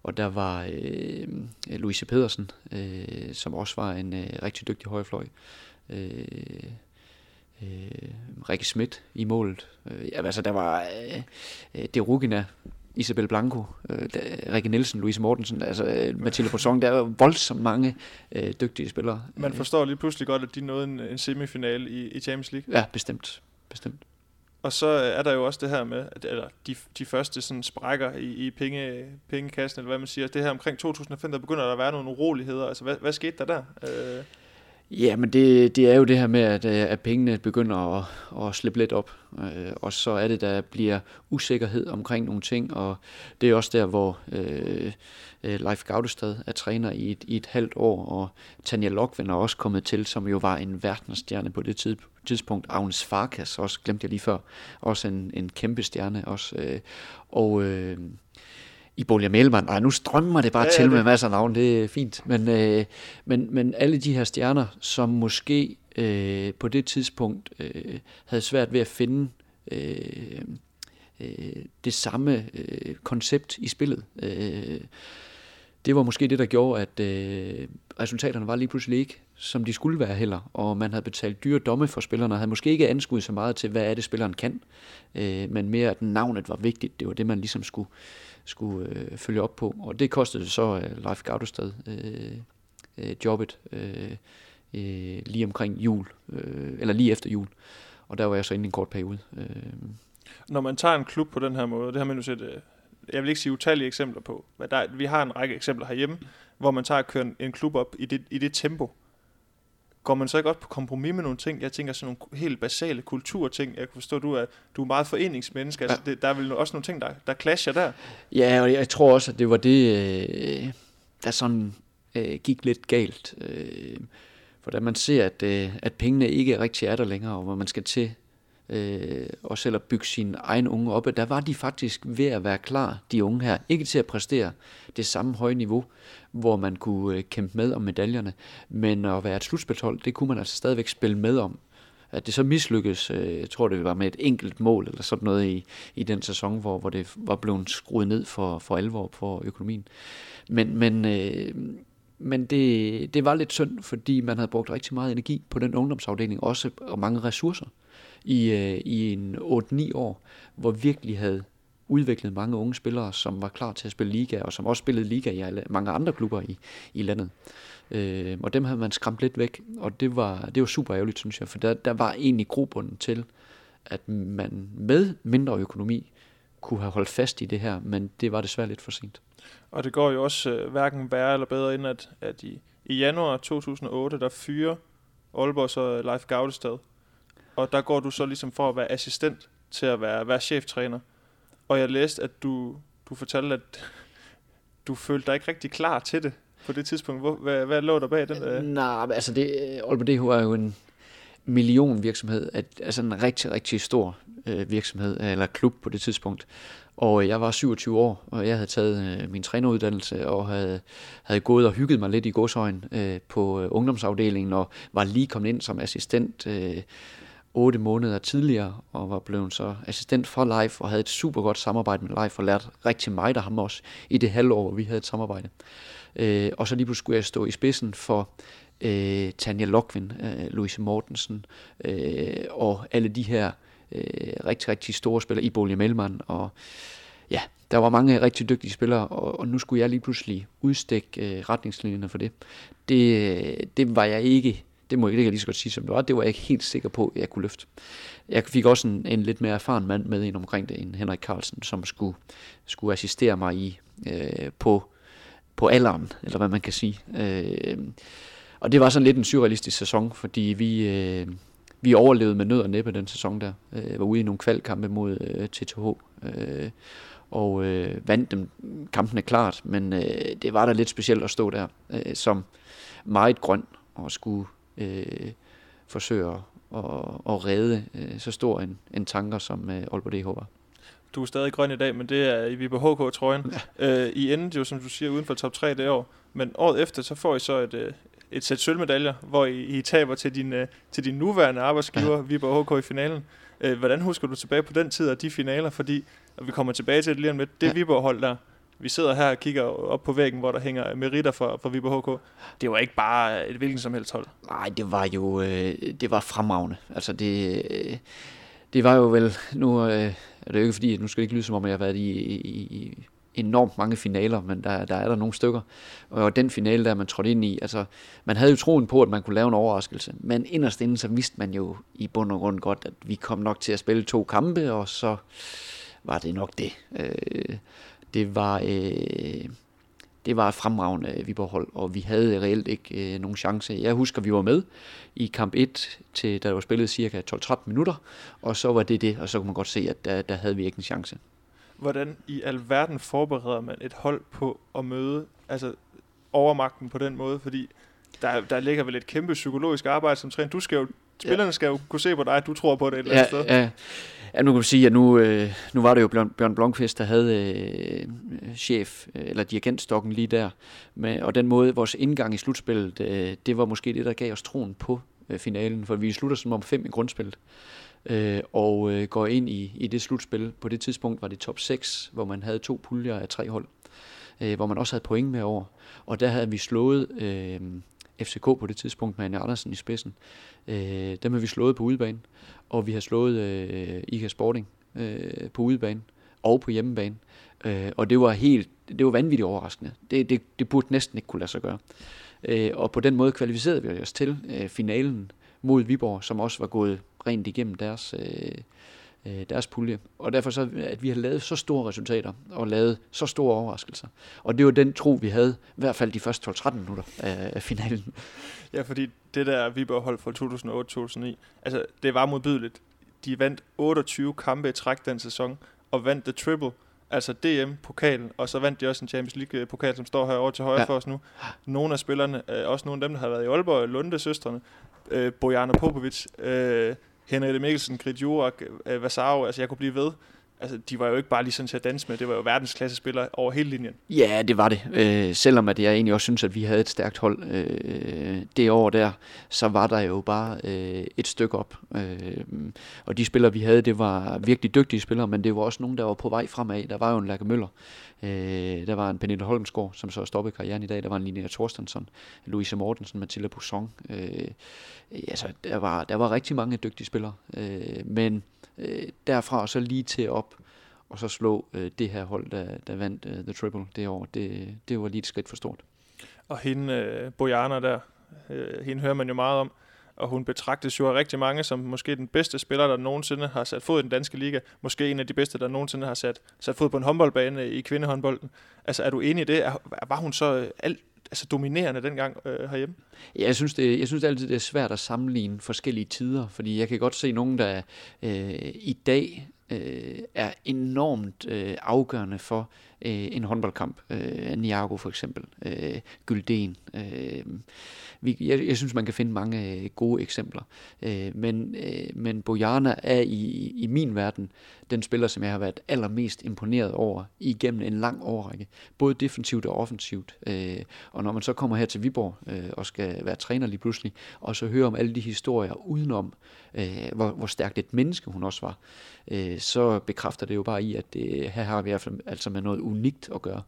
og der var øh, Louise Pedersen, øh, som også var en øh, rigtig dygtig højrefløj. Øh, øh, Rikke Schmidt i målet. Øh, ja, altså der var øh, øh det Rugina, Isabel Blanco, øh, Rikke Nielsen, Louise Mortensen, altså øh, Mathilde Bosson, der er voldsomt mange øh, dygtige spillere.
Man forstår lige pludselig godt, at de nåede en, en semifinale i, i Champions League.
Ja, bestemt. bestemt.
Og så er der jo også det her med, at, eller de, de første sådan sprækker i, i penge, pengekassen, eller hvad man siger, det her omkring 2005, der begynder der at være nogle uroligheder. Altså, hvad, hvad skete der der? Øh
Ja, men det, det er jo det her med, at, øh, at pengene begynder at, at slippe lidt op, øh, og så er det, der bliver usikkerhed omkring nogle ting, og det er også der, hvor øh, øh Leif Gaudestad er træner i et, i et halvt år, og Tanja Lokven er også kommet til, som jo var en verdensstjerne på det tidspunkt. Agnes Farkas også, glemte jeg lige før, også en, en kæmpe stjerne også, øh, og... Øh, i Bolja Melman. Nej, nu strømmer det bare ja, til ja, med masser af navn, det er fint. Men, øh, men, men alle de her stjerner, som måske øh, på det tidspunkt øh, havde svært ved at finde øh, øh, det samme øh, koncept i spillet. Øh, det var måske det, der gjorde, at øh, resultaterne var lige pludselig ikke, som de skulle være heller. Og man havde betalt dyre domme for spillerne, og havde måske ikke anskuet så meget til, hvad er det, spilleren kan. Øh, men mere, at navnet var vigtigt. Det var det, man ligesom skulle, skulle øh, følge op på. Og det kostede så øh, Leif Gaudestad øh, øh, jobbet øh, øh, lige omkring jul, øh, eller lige efter jul. Og der var jeg så inde i en kort periode. Øh.
Når man tager en klub på den her måde, det har man jo set, øh, jeg vil ikke sige utallige eksempler på, men der, vi har en række eksempler herhjemme, hvor man tager og kører en, en klub op i det, i det tempo, går man så ikke også på kompromis med nogle ting? Jeg tænker sådan nogle helt basale kulturting. Jeg kan forstå, at du er, du er meget foreningsmenneske. Altså, det, der er vel også nogle ting, der, der clasher der?
Ja, og jeg tror også, at det var det, øh, der sådan øh, gik lidt galt. Øh, for da man ser, at, øh, at pengene ikke rigtig er der længere, og hvor man skal til øh, og selv at bygge sin egen unge op, der var de faktisk ved at være klar, de unge her. Ikke til at præstere det samme høje niveau, hvor man kunne øh, kæmpe med om medaljerne, men at være et slutspilshold, det kunne man altså stadigvæk spille med om. At det så mislykkedes, øh, jeg tror det var med et enkelt mål eller sådan noget i, i den sæson, hvor, hvor det var blevet skruet ned for, for alvor for økonomien. Men, men, øh, men det, det var lidt synd, fordi man havde brugt rigtig meget energi på den ungdomsafdeling, også og mange ressourcer i, øh, i en 8-9 år, hvor virkelig havde udviklet mange unge spillere, som var klar til at spille liga, og som også spillede liga i alle, mange andre klubber i, i landet. Øh, og dem havde man skræmt lidt væk, og det var, det var super ærgerligt, synes jeg, for der, der var egentlig grobunden til, at man med mindre økonomi kunne have holdt fast i det her, men det var desværre lidt for sent.
Og det går jo også øh, hverken værre eller bedre, end at, at i, i januar 2008, der fyrer Aalborg så Leif Gavlestad, og der går du så ligesom for at være assistent til at være, være cheftræner. Og jeg læste, at du, du fortalte, at du følte dig ikke rigtig klar til det på det tidspunkt. Hvor, hvad, hvad lå der bag den? Øh?
Nej, altså det, øh, Aalborg DH er jo en millionvirksomhed, at, altså en rigtig, rigtig stor øh, virksomhed, eller klub på det tidspunkt. Og øh, jeg var 27 år, og jeg havde taget øh, min træneruddannelse og havde, havde gået og hygget mig lidt i godsøjen øh, på øh, ungdomsafdelingen og var lige kommet ind som assistent øh, 8 måneder tidligere og var blevet så assistent for Life og havde et super godt samarbejde med Life og lært rigtig meget af ham også i det halvår, hvor vi havde et samarbejde. Øh, og så lige pludselig skulle jeg stå i spidsen for øh, Tanja Lokvin, øh, Louise Mortensen øh, og alle de her øh, rigtig, rigtig store spillere, i Bolje Melman, og ja, der var mange rigtig dygtige spillere, og, og nu skulle jeg lige pludselig udstikke øh, retningslinjerne for det. det. Øh, det var jeg ikke, det må jeg ikke lige så godt sige som det var, det var jeg ikke helt sikker på, at jeg kunne løfte. Jeg fik også en, en lidt mere erfaren mand med ind omkring det, en Henrik Carlsen, som skulle, skulle assistere mig i øh, på, på alderen, eller hvad man kan sige. Øh, og det var sådan lidt en surrealistisk sæson, fordi vi, øh, vi overlevede med nød og næppe den sæson der. Øh, var ude i nogle kvalkampe mod øh, TTH. Øh, og øh, vandt dem kampene klart, men øh, det var da lidt specielt at stå der øh, som meget grøn og skulle øh, forsøge at, at redde øh, så stor en, en tanker, som øh, Aalborg DH var.
Du er stadig grøn i dag, men det er i Viborg HK-trøjen. Ja. Øh, I endte jo, som du siger, uden for top 3 det år. Men året efter, så får I så et, øh, et sæt sølvmedaljer, hvor I, I taber til din, øh, til din nuværende arbejdsgiver, ja. Viborg HK, i finalen. Øh, hvordan husker du tilbage på den tid og de finaler? Fordi, og vi kommer tilbage til det lige om lidt, det ja. Viborg-hold der, vi sidder her og kigger op på væggen, hvor der hænger meritter for, for Viborg HK. Det var ikke bare et hvilken som helst hold.
Nej, det var jo øh, det var fremragende. Altså det, øh, det var jo vel, nu øh, er det jo ikke fordi, nu skal det ikke lyde som om, jeg har været i, i, i enormt mange finaler, men der, der er der nogle stykker. Og den finale, der man trådte ind i, altså, man havde jo troen på, at man kunne lave en overraskelse, men inderst inden, så vidste man jo i bund og grund godt, at vi kom nok til at spille to kampe, og så var det nok det. Øh, det var... Øh, det var et fremragende Viborg-hold, og vi havde reelt ikke øh, nogen chance. Jeg husker, vi var med i kamp 1, til, da der var spillet cirka 12-13 minutter, og så var det det, og så kunne man godt se, at der, der havde vi ikke en chance
hvordan i alverden forbereder man et hold på at møde altså overmagten på den måde, fordi der, der ligger vel et kæmpe psykologisk arbejde som træner. Du skal jo, spillerne ja. skal jo kunne se på dig, at du tror på det et eller andet
ja, sted. Ja. Ja, nu kan man sige, at nu, øh, nu var det jo Bjørn, Bjørn Blomqvist, der havde øh, chef, eller dirigentstokken lige der. Med, og den måde, vores indgang i slutspillet, øh, det var måske det, der gav os troen på øh, finalen, for vi slutter som om fem i grundspillet øh, og øh, går ind i, i det slutspil. På det tidspunkt var det top 6, hvor man havde to puljer af tre hold, øh, hvor man også havde point med over. Og der havde vi slået øh, FCK på det tidspunkt med Anne Andersen i spidsen. Øh, dem har vi slået på udebane, og vi har slået øh, IK Sporting øh, på udebane og på hjemmebane. Øh, og det var helt, det var vanvittigt overraskende. Det, det, det burde næsten ikke kunne lade sig gøre. Øh, og på den måde kvalificerede vi os til øh, finalen mod Viborg, som også var gået rent igennem deres, øh, øh, deres pulje. Og derfor så, at vi har lavet så store resultater og lavet så store overraskelser. Og det var den tro, vi havde, i hvert fald de første 12-13 minutter af, af finalen.
Ja, fordi det der Viborg hold fra 2008-2009, altså det var modbydeligt. De vandt 28 kampe i træk den sæson, og vandt The Triple, altså DM-pokalen, og så vandt de også en Champions League-pokal, som står herovre til højre ja. for os nu. Nogle af spillerne, øh, også nogle af dem, der har været i Aalborg, Lunde søstrene, øh, Bojana Popovic, øh, Henriette Mikkelsen, Grit Jurak, øh, Vassaro, altså jeg kunne blive ved. Altså, de var jo ikke bare lige sådan til at danse med, det var jo verdensklasse spillere over hele linjen.
Ja, det var det. Øh, selvom at jeg egentlig også synes, at vi havde et stærkt hold øh, det år der, så var der jo bare øh, et stykke op. Øh, og de spillere, vi havde, det var virkelig dygtige spillere, men det var også nogen, der var på vej fremad. Der var jo en Lærke Møller, øh, der var en Pernille Holmsgaard, som så stoppede karrieren i dag, der var en Linnea Thorstensson, Louise Mortensen, Mathilde Busson. Øh, altså, der var, der var rigtig mange dygtige spillere, øh, men øh, derfra så lige til op, og så slå øh, det her hold, der, der vandt øh, The Triple det år, det, det var lige et skridt for stort.
Og hende, øh, Bojana der, øh, hende hører man jo meget om. og hun betragtes jo af rigtig mange som måske den bedste spiller, der nogensinde har sat fod i den danske liga. Måske en af de bedste, der nogensinde har sat, sat fod på en håndboldbane i kvindehåndbolden. Altså er du enig i det? Er, Var hun så øh, alt, altså dominerende dengang øh, herhjemme?
Ja, jeg synes, det, jeg synes det altid, det er svært at sammenligne forskellige tider, fordi jeg kan godt se nogen, der øh, i dag øh, er enormt øh, afgørende for øh, en håndboldkamp. Øh, Niago for eksempel, øh, Gylden. Øh, vi, jeg, jeg synes, man kan finde mange øh, gode eksempler. Øh, men, øh, men Bojana er i, i min verden den spiller, som jeg har været allermest imponeret over igennem en lang årrække. Både defensivt og offensivt. Øh, og når man så kommer her til Viborg øh, og skal være træner lige pludselig, og så hører om alle de historier udenom, øh, hvor, hvor stærkt et menneske hun også var, øh, så bekræfter det jo bare i, at det, her har vi i hvert fald altså med noget unikt at gøre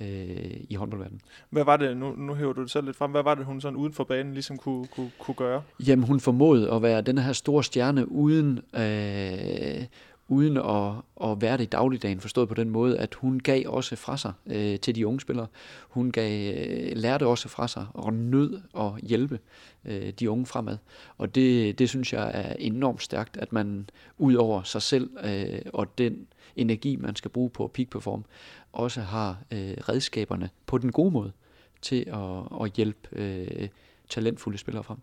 øh, i håndboldverdenen.
Hvad var det, nu, nu hæver du det selv lidt frem, hvad var det, hun sådan uden for banen ligesom kunne, kunne, kunne gøre?
Jamen, hun formåede at være den her store stjerne uden, øh, uden at, at være det i dagligdagen, forstået på den måde, at hun gav også fra sig øh, til de unge spillere. Hun gav, øh, lærte også fra sig og nød at hjælpe øh, de unge fremad. Og det, det synes jeg er enormt stærkt, at man ud over sig selv øh, og den energi, man skal bruge på peak perform, også har øh, redskaberne på den gode måde til at, at hjælpe øh, talentfulde spillere frem.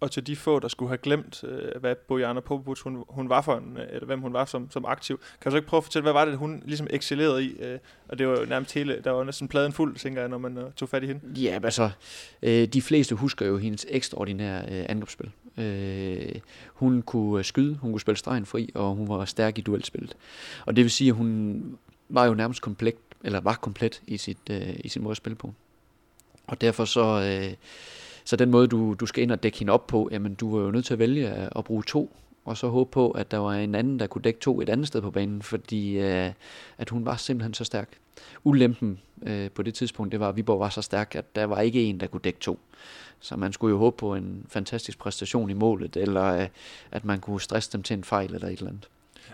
Og til de få, der skulle have glemt, øh, hvad Bojana Popovic hun, hun var for en, øh, eller hvem hun var som, som aktiv, kan du så ikke prøve at fortælle, hvad var det, hun ligesom excellerede i? Øh, og det var jo nærmest hele, der var næsten pladen fuld, tænker jeg, når man øh, tog fat i hende.
Ja, altså, øh, de fleste husker jo hendes ekstraordinære øh, angrebsspil. Øh, hun kunne øh, skyde, hun kunne spille stregen fri, og hun var stærk i duelspillet. Og det vil sige, at hun var jo nærmest komplet, eller var komplet i, sit, øh, i sin måde at spille på. Og derfor så... Øh, så den måde, du, du skal ind og dække hende op på, jamen du var jo nødt til at vælge at bruge to, og så håbe på, at der var en anden, der kunne dække to et andet sted på banen, fordi øh, at hun var simpelthen så stærk. Ulempen øh, på det tidspunkt, det var, at Viborg var så stærk, at der var ikke en, der kunne dække to. Så man skulle jo håbe på en fantastisk præstation i målet, eller øh, at man kunne stresse dem til en fejl eller et eller andet.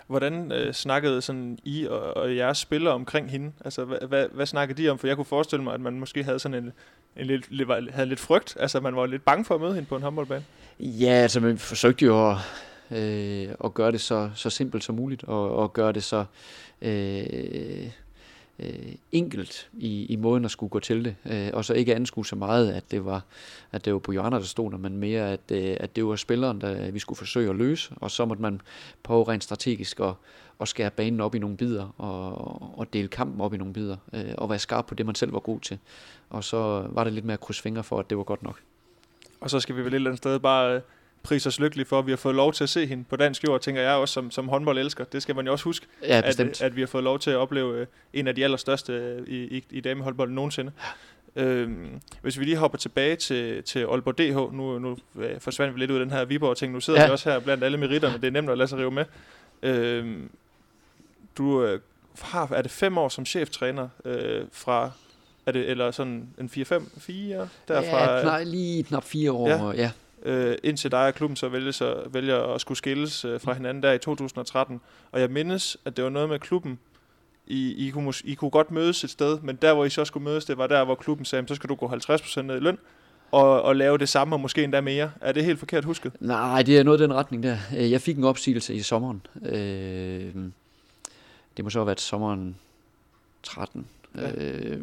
Hvordan øh, snakkede sådan I og, og jeres spillere omkring hende? Altså, hvad, hvad, hvad snakkede de om? For jeg kunne forestille mig, at man måske havde sådan en, en lidt, lidt, havde lidt frygt. Altså, man var lidt bange for at møde hende på en håndboldbane.
Ja, altså, man forsøgte jo at, øh, at gøre det så, så simpelt som muligt, og, og gøre det så... Øh, øh, enkelt i, i måden at skulle gå til det, øh, og så ikke anskue så meget, at det var at det var på hjørner, der stod der, men mere, at, øh, at det var spilleren, der vi skulle forsøge at løse, og så måtte man prøve rent strategisk at, at skære banen op i nogle bidder, og, og dele kampen op i nogle bidder, øh, og være skarp på det, man selv var god til. Og så var det lidt mere at krydse fingre for, at det var godt nok.
Og så skal vi vel et eller andet sted bare øh, prise os lykkelige for, at vi har fået lov til at se hende på dansk jord, tænker jeg også som, som håndboldelsker. Det skal man jo også huske,
ja,
at, at vi har fået lov til at opleve øh, en af de allerstørste øh, i, i, i damehåndbolden nogensinde. Øhm, hvis vi lige hopper tilbage til, til Aalborg DH, nu, nu øh, forsvandt vi lidt ud af den her Viborg-ting, nu sidder ja. vi også her blandt alle meritterne, det er nemt at lade sig rive med. Øhm, du øh, har, er det fem år som cheftræner øh, fra, er det, eller sådan en 4-5, 4
derfra? Ja, knap, lige knap fire år, ja. ja
øh, indtil dig og klubben så vælger, så vælger at skulle skilles øh, fra hinanden der i 2013. Og jeg mindes, at det var noget med klubben, I, I, kunne, I kunne godt mødes et sted, men der hvor I så skulle mødes, det var der, hvor klubben sagde, så skal du gå 50% ned i løn, og, og lave det samme, og måske endda mere. Er det helt forkert husket?
Nej, det er noget i den retning der. Øh, jeg fik en opsigelse i sommeren. Øh, det må så have været sommeren 13. Ja. Øh,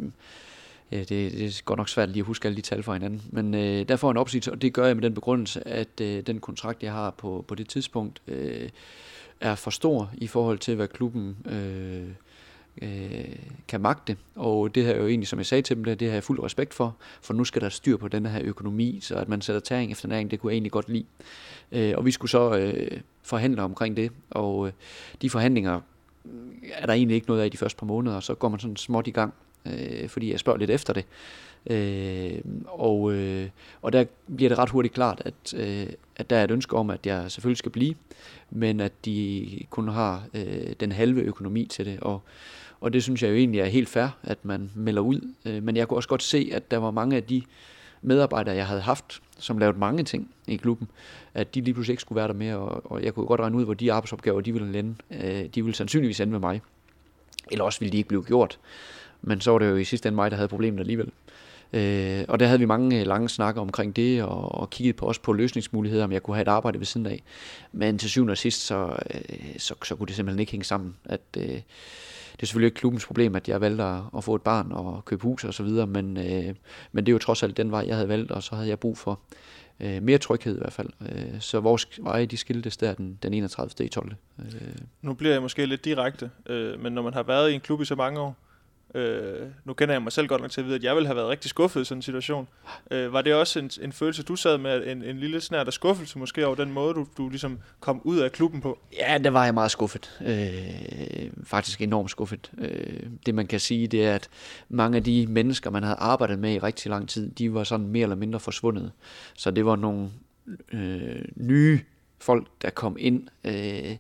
Øh, det, det er godt nok svært lige at huske alle de tal for hinanden. Men øh, der får en opsigelse, og det gør jeg med den begrundelse, at øh, den kontrakt, jeg har på, på det tidspunkt, øh, er for stor i forhold til, hvad klubben øh, øh, kan magte. Og det her er jo egentlig, som jeg sagde til dem, det, det har jeg fuld respekt for, for nu skal der styr på den her økonomi, så at man sætter tæring efter næring, det kunne jeg egentlig godt lide. Øh, og vi skulle så øh, forhandle omkring det, og øh, de forhandlinger er der egentlig ikke noget af i de første par måneder, og så går man sådan småt i gang øh, fordi jeg spørger lidt efter det. Øh, og, øh, og der bliver det ret hurtigt klart, at, øh, at der er et ønske om, at jeg selvfølgelig skal blive, men at de kun har øh, den halve økonomi til det. Og, og det synes jeg jo egentlig er helt fair, at man melder ud. Øh, men jeg kunne også godt se, at der var mange af de medarbejdere, jeg havde haft, som lavede mange ting i klubben, at de lige pludselig ikke skulle være der mere, og, og jeg kunne godt regne ud, hvor de arbejdsopgaver, de ville lande. Øh, de ville sandsynligvis ende med mig. Eller også ville de ikke blive gjort. Men så var det jo i sidste ende mig, der havde problemet alligevel. Øh, og der havde vi mange øh, lange snakker omkring det, og, og kiggede på også på løsningsmuligheder, om jeg kunne have et arbejde ved siden af. Men til syvende og sidst, så, øh, så, så kunne det simpelthen ikke hænge sammen. At, øh, det er selvfølgelig ikke klubbens problem, at jeg valgte at, at få et barn og købe hus og så videre, men, øh, men det er jo trods alt den vej, jeg havde valgt, og så havde jeg brug for øh, mere tryghed i hvert fald. Øh, så vores veje, de skiltes der den, den 31. i 12. Øh.
Nu bliver jeg måske lidt direkte, øh, men når man har været i en klub i så mange år, Øh, nu kender jeg mig selv godt nok til at vide, at jeg ville have været rigtig skuffet i sådan en situation. Øh, var det også en, en følelse, du sad med, en, en lille snært af skuffelse måske over den måde, du, du ligesom kom ud af klubben på?
Ja, der var jeg meget skuffet. Øh, faktisk enormt skuffet. Øh, det man kan sige, det er, at mange af de mennesker, man havde arbejdet med i rigtig lang tid, de var sådan mere eller mindre forsvundet. Så det var nogle øh, nye folk, der kom ind, øh,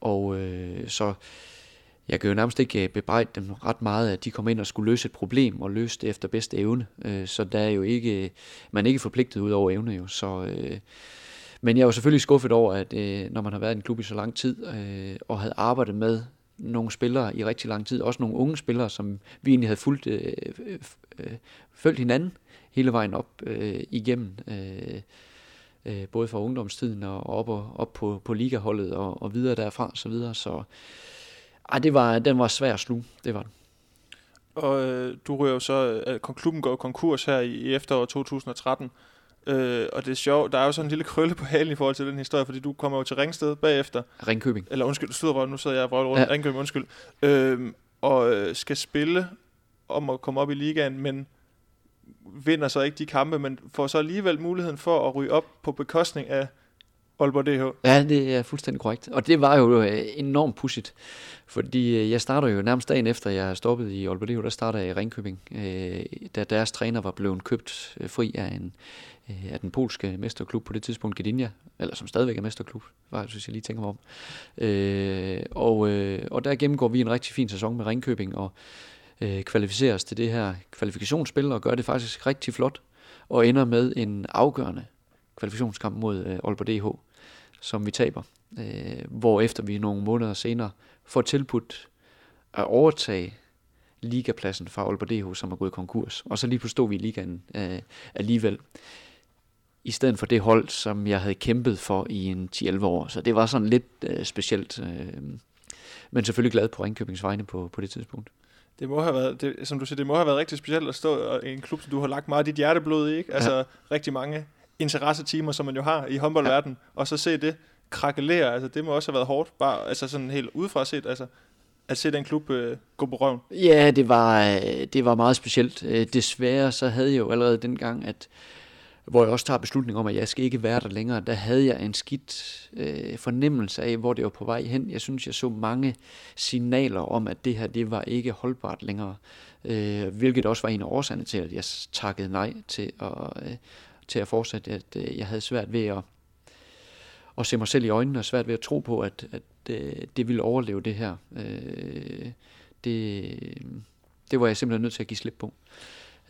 og øh, så jeg kan jo nærmest ikke øh, bebrejde dem ret meget, at de kom ind og skulle løse et problem og løse det efter bedste evne. Øh, så der er jo ikke, øh, man er ikke forpligtet ud over evne jo. Så, men jeg er jo selvfølgelig skuffet over, at når man har været i en klub i så lang tid og havde arbejdet med nogle spillere i rigtig lang tid, også nogle unge spillere, som vi egentlig havde fulgt, følt hinanden hele vejen op igennem, øh, både fra ungdomstiden og op, og, op på, på ligaholdet og, og videre derfra så videre. Så ej, det var, den var svær at sluge, det var den.
Og øh, du ryger jo så, at klubben går konkurs her i, i efteråret 2013. Øh, og det er sjovt, der er jo sådan en lille krølle på halen i forhold til den historie, fordi du kommer jo til Ringsted bagefter.
Ringkøbing.
Eller undskyld, du sidder nu sidder jeg og rundt. Ja. Ringkøbing, undskyld. Øh, og øh, skal spille om at komme op i ligaen, men vinder så ikke de kampe, men får så alligevel muligheden for at ryge op på bekostning af Aalborg DH.
Ja, det er fuldstændig korrekt. Og det var jo øh, enormt pudsigt, fordi øh, jeg starter jo nærmest dagen efter, jeg stoppet i Aalborg DH, der starter jeg i Ringkøbing, øh, da deres træner var blevet købt fri af, en, af den polske mesterklub på det tidspunkt, Gdynia, eller som stadigvæk er mesterklub, var, synes jeg lige tænker mig om. Og, og der gennemgår vi en rigtig fin sæson med Ringkøbing, og kvalificeres til det her kvalifikationsspil, og gør det faktisk rigtig flot, og ender med en afgørende kvalifikationskamp mod øh, Aalborg DH, som vi taber. Øh, hvor efter vi nogle måneder senere får tilbudt at overtage ligapladsen fra Aalborg DH, som er gået konkurs. Og så lige pludselig stod vi i ligaen øh, alligevel. I stedet for det hold, som jeg havde kæmpet for i en 10-11 år. Så det var sådan lidt øh, specielt. Øh, men selvfølgelig glad på Ringkøbings vegne på, på det tidspunkt.
Det må have været, det, som du siger, det må have været rigtig specielt at stå i en klub, som du har lagt meget af dit hjerteblod i, ikke? Altså ja. rigtig mange interessetimer, som man jo har i håndboldverdenen, ja. og så se det krakelere, altså det må også have været hårdt, bare altså sådan helt udefra set, altså at se den klub øh, gå på røven.
Ja, det var, øh, det var meget specielt. Øh, desværre så havde jeg jo allerede dengang, at hvor jeg også tager beslutning om, at jeg skal ikke være der længere, der havde jeg en skidt øh, fornemmelse af, hvor det var på vej hen. Jeg synes, jeg så mange signaler om, at det her, det var ikke holdbart længere. Øh, hvilket også var en af årsagerne til, at jeg takkede nej til at, øh, til at fortsætte, at øh, jeg havde svært ved at, at se mig selv i øjnene, og svært ved at tro på, at, at øh, det ville overleve det her. Øh, det, det var jeg simpelthen nødt til at give slip på.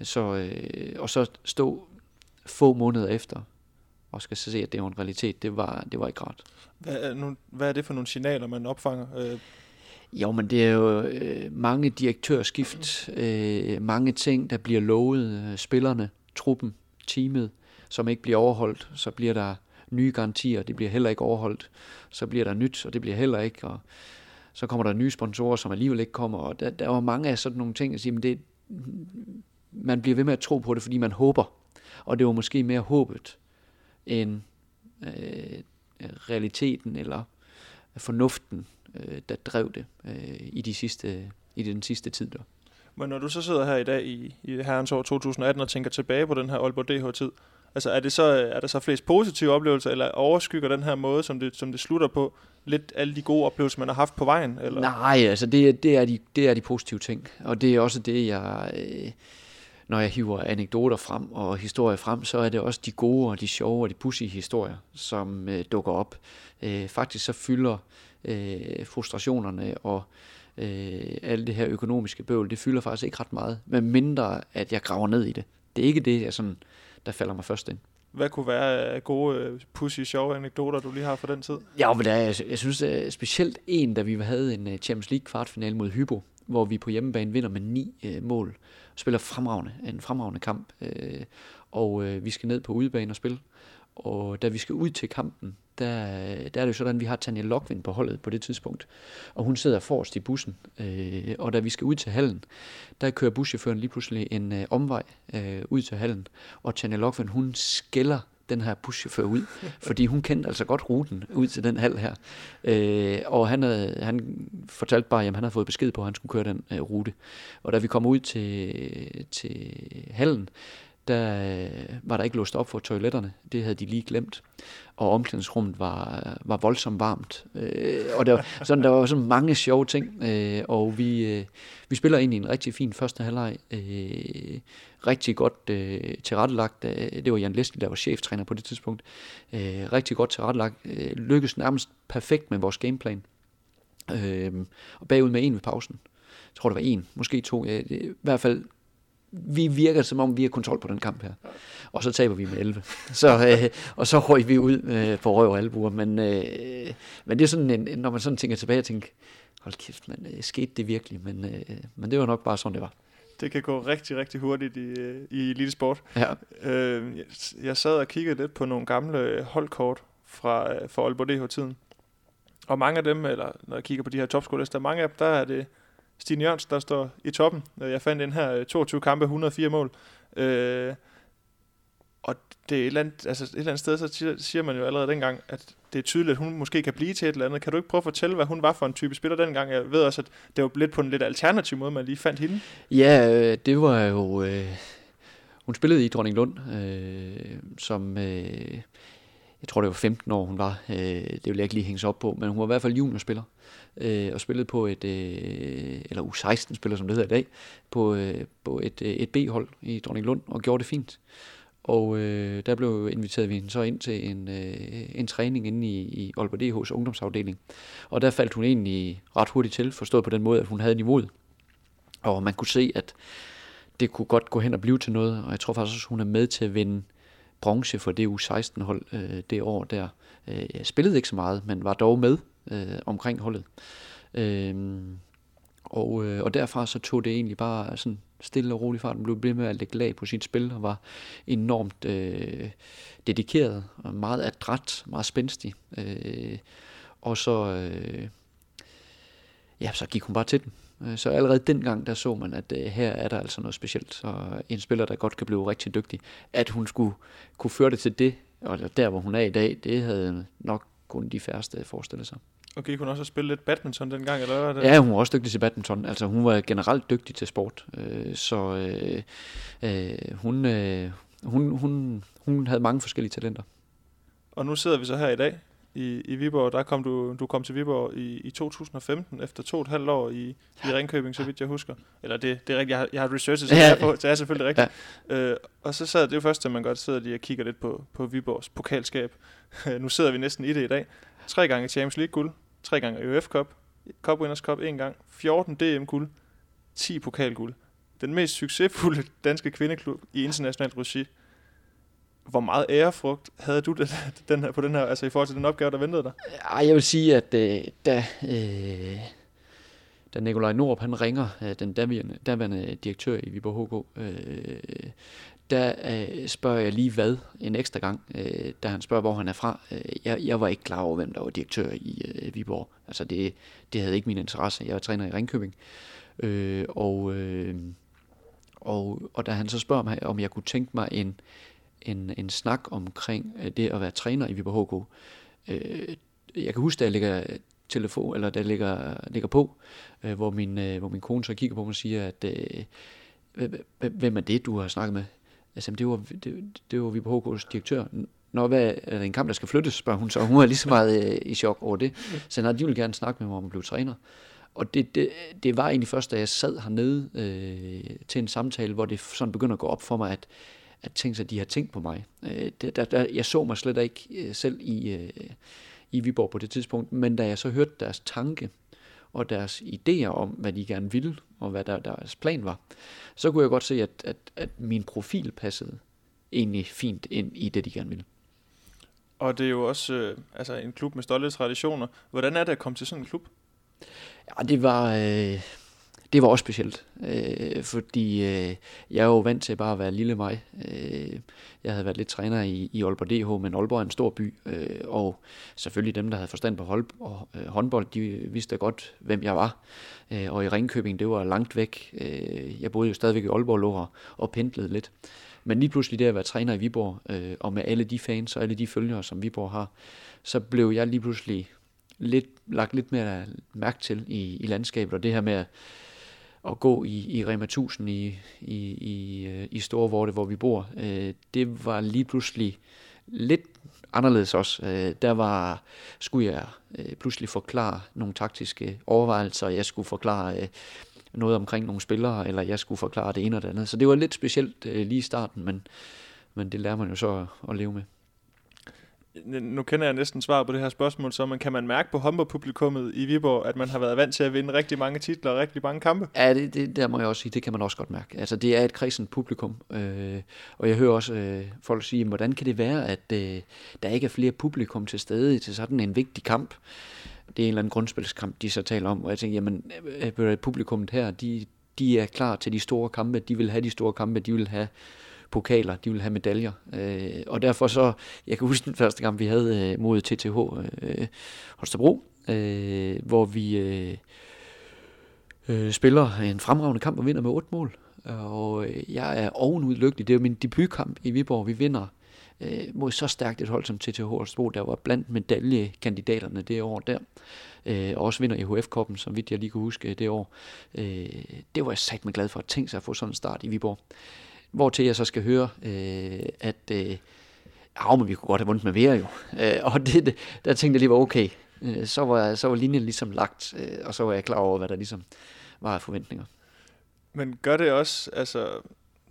Så, øh, og så stå få måneder efter, og skal så se, at det var en realitet, det var, det var ikke rart.
Hvad er, nu, hvad er det for nogle signaler, man opfanger? Øh
jo, men det er jo øh, mange direktørskift, øh, mange ting, der bliver lovet øh, spillerne, truppen, teamet, som ikke bliver overholdt, så bliver der nye garantier, det bliver heller ikke overholdt, så bliver der nyt, og det bliver heller ikke, og så kommer der nye sponsorer, som alligevel ikke kommer, og der, der var mange af sådan nogle ting, at sige, men det, man bliver ved med at tro på det, fordi man håber, og det var måske mere håbet, end øh, realiteten eller fornuften, øh, der drev det øh, i, de sidste, i den sidste tid. Der.
Men når du så sidder her i dag i, i herrens år 2018 og tænker tilbage på den her Aalborg DH-tid, Altså er, det så, er der så flest positive oplevelser, eller overskygger den her måde, som det, som det slutter på, lidt alle de gode oplevelser, man har haft på vejen? Eller?
Nej, altså det, det, er de, det er de positive ting, og det er også det, jeg... Øh, når jeg hiver anekdoter frem og historier frem, så er det også de gode og de sjove og de pussy historier, som øh, dukker op. Øh, faktisk så fylder øh, frustrationerne og øh, alt det her økonomiske bøvl, det fylder faktisk ikke ret meget, men mindre at jeg graver ned i det. Det er ikke det, jeg sådan der falder mig først ind.
Hvad kunne være gode, øh, pussy, sjove anekdoter, du lige har fra den tid?
Ja, men der, jeg, jeg synes er specielt en, da vi havde en øh, Champions League kvartfinale mod Hybo, hvor vi på hjemmebane vinder med ni øh, mål. Spiller fremragende, en fremragende kamp. Øh, og øh, vi skal ned på udebane og spille. Og da vi skal ud til kampen, der, der er det jo sådan, at vi har Tanja Lokvind på holdet på det tidspunkt. Og hun sidder forrest i bussen. Øh, og da vi skal ud til hallen, der kører buschaufføren lige pludselig en øh, omvej øh, ud til hallen. Og Tanja Lokvind, hun skælder den her buschauffør ud, fordi hun kendte altså godt ruten ud til den hal her. Øh, og han, havde, han fortalte bare, at han havde fået besked på, at han skulle køre den øh, rute. Og da vi kom ud til, til hallen, der øh, var der ikke låst op for toiletterne. Det havde de lige glemt. Og omklædningsrummet var, øh, var voldsomt varmt. Øh, og der var, sådan, der var sådan mange sjove ting. Øh, og vi, øh, vi spiller ind i en rigtig fin første halvleg. Øh, rigtig godt øh, tilrettelagt. Øh, det var Jan Leslie, der var cheftræner på det tidspunkt. Øh, rigtig godt tilrettelagt. Øh, lykkedes nærmest perfekt med vores gameplan. Øh, og bagud med en ved pausen. Jeg tror, det var en, måske to. Ja, det, I hvert fald vi virker som om, vi har kontrol på den kamp her. Og så taber vi med 11. Så, øh, og så røg vi ud øh, på røv og albuer. Men, øh, men det er sådan, en, når man sådan tænker tilbage og tænker, hold kæft, men øh, skete det virkelig? Men, øh, men det var nok bare sådan, det var.
Det kan gå rigtig, rigtig hurtigt i, øh, i elitesport.
Ja.
Øh, jeg, sad og kiggede lidt på nogle gamle holdkort fra, øh, fra Aalborg DH-tiden. Og mange af dem, eller når jeg kigger på de her topskolelister, mange af dem, der er det Stine Jørgensen, der står i toppen. Øh, jeg fandt den her øh, 22 kampe, 104 mål. Øh, og det er et eller, andet, altså et eller andet sted, så siger man jo allerede dengang, at det er tydeligt, at hun måske kan blive til et eller andet. Kan du ikke prøve at fortælle, hvad hun var for en type spiller dengang? Jeg ved også, at det var lidt på en lidt alternativ måde, man lige fandt hende.
Ja, øh, det var jo... Øh, hun spillede i Dronning Lund, øh, som... Øh, jeg tror, det var 15 år, hun var. Øh, det vil jeg ikke lige hænges op på, men hun var i hvert fald juniorspiller øh, øh, og spillede på et, øh, eller U16-spiller, som det hedder i dag, på, øh, på et, øh, et B-hold i Dronning Lund, og gjorde det fint. Og øh, der blev inviteret vi hende så ind til en, øh, en træning inde i, i Aalborg DH's ungdomsafdeling. Og der faldt hun egentlig ret hurtigt til, forstået på den måde, at hun havde niveauet. Og man kunne se, at det kunne godt gå hen og blive til noget, og jeg tror faktisk også, hun er med til at vinde bronze for det U16-hold øh, det år der. Øh, jeg spillede ikke så meget, men var dog med øh, omkring holdet. Øh, og, øh, og derfra så tog det egentlig bare sådan stille og roligt fart. Han blev ved med at lægge lag på sit spil og var enormt øh, dedikeret og meget adræt, meget spændstig. Øh, og så, øh, ja, så gik hun bare til den. Øh, så allerede dengang, der så man, at øh, her er der altså noget specielt. Så en spiller, der godt kan blive rigtig dygtig. At hun skulle kunne føre det til det, og der hvor hun er i dag, det havde nok kun de færreste forestillet sig.
Og gik hun også at spille lidt badminton dengang, eller hvad
det? Ja, hun var også dygtig til badminton. Altså hun var generelt dygtig til sport. Øh, så øh, øh, hun, øh, hun, hun, hun havde mange forskellige talenter.
Og nu sidder vi så her i dag i, i Viborg. Der kom du, du kom til Viborg i, i 2015, efter to og et halvt år i, i Ringkøbing, så vidt jeg husker. Eller det, det er rigtigt, jeg har, jeg har researchet, så, ja. det, er, så det er selvfølgelig rigtigt. Ja. Øh, og så sad det jo først, at man godt sidder lige og kigger lidt på, på Viborgs pokalskab. nu sidder vi næsten i det i dag. Tre gange Champions League guld, tre gange UEFA Cup, Cup Winners Cup en gang, 14 DM guld, 10 pokalguld. Den mest succesfulde danske kvindeklub i internationalt regi hvor meget ærefrugt havde du den, den her, på den her, altså i forhold til den opgave, der ventede dig?
Ej, jeg vil sige, at øh, da, øh, da Nikolaj Norup, han ringer, øh, den daværende, daværende direktør i Viborg HK, øh, der øh, spørger jeg lige hvad en ekstra gang, øh, da han spørger, hvor han er fra. Øh, jeg, jeg var ikke klar over, hvem der var direktør i øh, Viborg. Altså det, det havde ikke min interesse. Jeg var træner i Ringkøbing. Øh, og, øh, og, og da han så spørger mig, om jeg kunne tænke mig en, en, en snak omkring øh, det at være træner i Viborg HK. Øh, jeg kan huske, da jeg ligger telefon, eller der ligger, ligger på, øh, hvor, min, øh, hvor min kone så kigger på mig og siger, at øh, hvem er det, du har snakket med? Altså, det var, det, det var Viborg HK's direktør. Når hvad, er det en kamp, der skal flyttes, spørger hun så. Hun er lige så meget øh, i chok over det. Så nej, de ville gerne snakke med mig om at blive træner. Og det, det, det var egentlig først, da jeg sad hernede øh, til en samtale, hvor det sådan begynder at gå op for mig, at at tænke sig, at de har tænkt på mig. Øh, det, der, der, jeg så mig slet ikke øh, selv i, øh, i Viborg på det tidspunkt, men da jeg så hørte deres tanke og deres idéer om, hvad de gerne ville, og hvad der, deres plan var, så kunne jeg godt se, at, at, at min profil passede egentlig fint ind i det, de gerne ville.
Og det er jo også øh, altså en klub med stolte traditioner. Hvordan er det at komme til sådan en klub?
Ja, det var... Øh, det var også specielt, øh, fordi øh, jeg er jo vant til bare at være lille mig. Øh, jeg havde været lidt træner i, i Aalborg DH, men Aalborg er en stor by, øh, og selvfølgelig dem, der havde forstand på hold, og, øh, håndbold, de vidste godt, hvem jeg var. Øh, og i Ringkøbing, det var langt væk. Øh, jeg boede jo stadigvæk i Aalborg lå og, og pendlede lidt. Men lige pludselig det at være træner i Viborg, øh, og med alle de fans og alle de følgere, som Viborg har, så blev jeg lige pludselig lidt, lagt lidt mere mærke til i, i landskabet, og det her med at, at gå i, i Rema 1000 i, i, i, øh, i Storvorte, hvor vi bor, øh, det var lige pludselig lidt anderledes også. Øh, der var, skulle jeg øh, pludselig forklare nogle taktiske overvejelser, jeg skulle forklare øh, noget omkring nogle spillere, eller jeg skulle forklare det ene og det andet. Så det var lidt specielt øh, lige i starten, men, men det lærer man jo så at, at leve med
nu kender jeg næsten svar på det her spørgsmål, så man kan man mærke på håndboldpublikummet i Viborg, at man har været vant til at vinde rigtig mange titler og rigtig mange kampe?
Ja, det, det der må jeg også sige, det kan man også godt mærke. Altså, det er et kredsent publikum, øh, og jeg hører også øh, folk sige, hvordan kan det være, at øh, der ikke er flere publikum til stede til sådan en vigtig kamp? Det er en eller anden grundspilskamp, de så taler om, og jeg tænker, jamen, øh, øh publikummet her, de, de er klar til de store kampe, de vil have de store kampe, de vil have pokaler, de vil have medaljer. Øh, og derfor så, jeg kan huske den første gang, vi havde øh, mod TTH øh, Holstebro, øh, hvor vi øh, øh, spiller en fremragende kamp og vinder med otte mål. Og øh, jeg er ovenud lykkelig. Det er jo min debutkamp i Viborg. Vi vinder øh, mod så stærkt et hold som TTH Holstebro, der var blandt medaljekandidaterne det år der. Øh, og også vinder EHF-koppen, som vidt jeg lige kunne huske øh, det år. Øh, det var jeg sagt mig glad for at tænke sig at få sådan en start i Viborg. Hvor til jeg så skal høre, øh, at øh, ja, men vi kunne godt have vundet med mere jo. Øh, og det, det, der tænkte jeg lige var okay. Øh, så, var, så var linjen ligesom lagt, øh, og så var jeg klar over, hvad der ligesom var af forventninger.
Men gør det også, altså,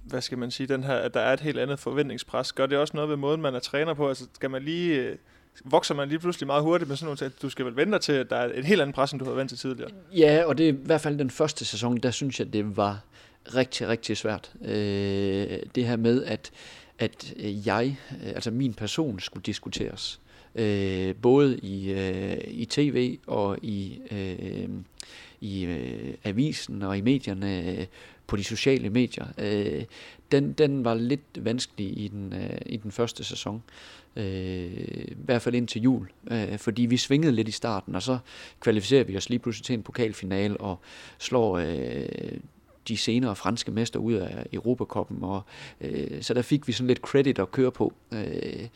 hvad skal man sige, den her, at der er et helt andet forventningspres, gør det også noget ved måden, man er træner på? Altså, skal man lige, øh, vokser man lige pludselig meget hurtigt med sådan noget, at du skal vel vente til, at der er et helt andet pres, end du har ventet til tidligere?
Ja, og det er i hvert fald den første sæson, der synes jeg, det var rigtig, rigtig svært. Øh, det her med, at, at øh, jeg, øh, altså min person, skulle diskuteres. Øh, både i, øh, i tv og i, øh, i øh, avisen og i medierne, øh, på de sociale medier. Øh, den, den var lidt vanskelig i den, øh, i den første sæson. Øh, I hvert fald indtil jul. Øh, fordi vi svingede lidt i starten, og så kvalificerer vi os lige pludselig til en pokalfinale og slår øh, de senere franske mester ud af Europakoppen, og øh, så der fik vi sådan lidt credit at køre på. Øh,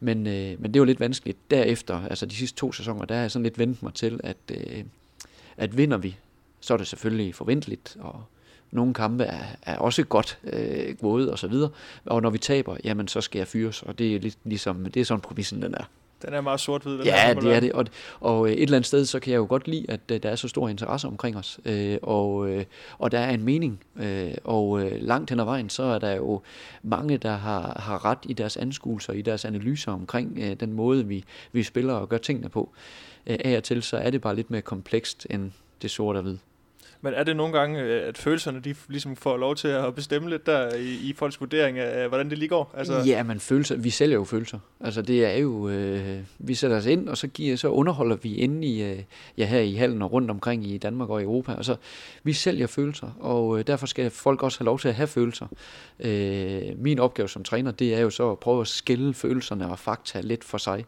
men, øh, men det var lidt vanskeligt. Derefter, altså de sidste to sæsoner, der har jeg sådan lidt vendt mig til, at, øh, at vinder vi, så er det selvfølgelig forventeligt, og nogle kampe er, er også godt øh, gået og så videre. Og når vi taber, jamen så skal jeg fyres, og det er lidt ligesom, det er sådan præmissen den er.
Den er meget sort-hvid. Den
ja, det er det. Og, og et eller andet sted, så kan jeg jo godt lide, at der er så stor interesse omkring os. Øh, og, øh, og der er en mening. Øh, og langt hen ad vejen, så er der jo mange, der har, har ret i deres anskuelser, i deres analyser omkring den måde, vi, vi spiller og gør tingene på. Af og til, så er det bare lidt mere komplekst end det sorte og hvide.
Men er det nogle gange, øh, at følelserne de ligesom får lov til at bestemme lidt der i, i folks vurdering af, hvordan det lige går?
Altså... Ja, men følelser, vi sælger jo følelser. Altså det er jo, øh, vi sætter os ind, og så, giver, så underholder vi inde i, øh, ja, her i hallen og rundt omkring i Danmark og Europa. Altså, vi sælger følelser, og øh, derfor skal folk også have lov til at have følelser. Øh, min opgave som træner, det er jo så at prøve at skille følelserne og fakta lidt for sig,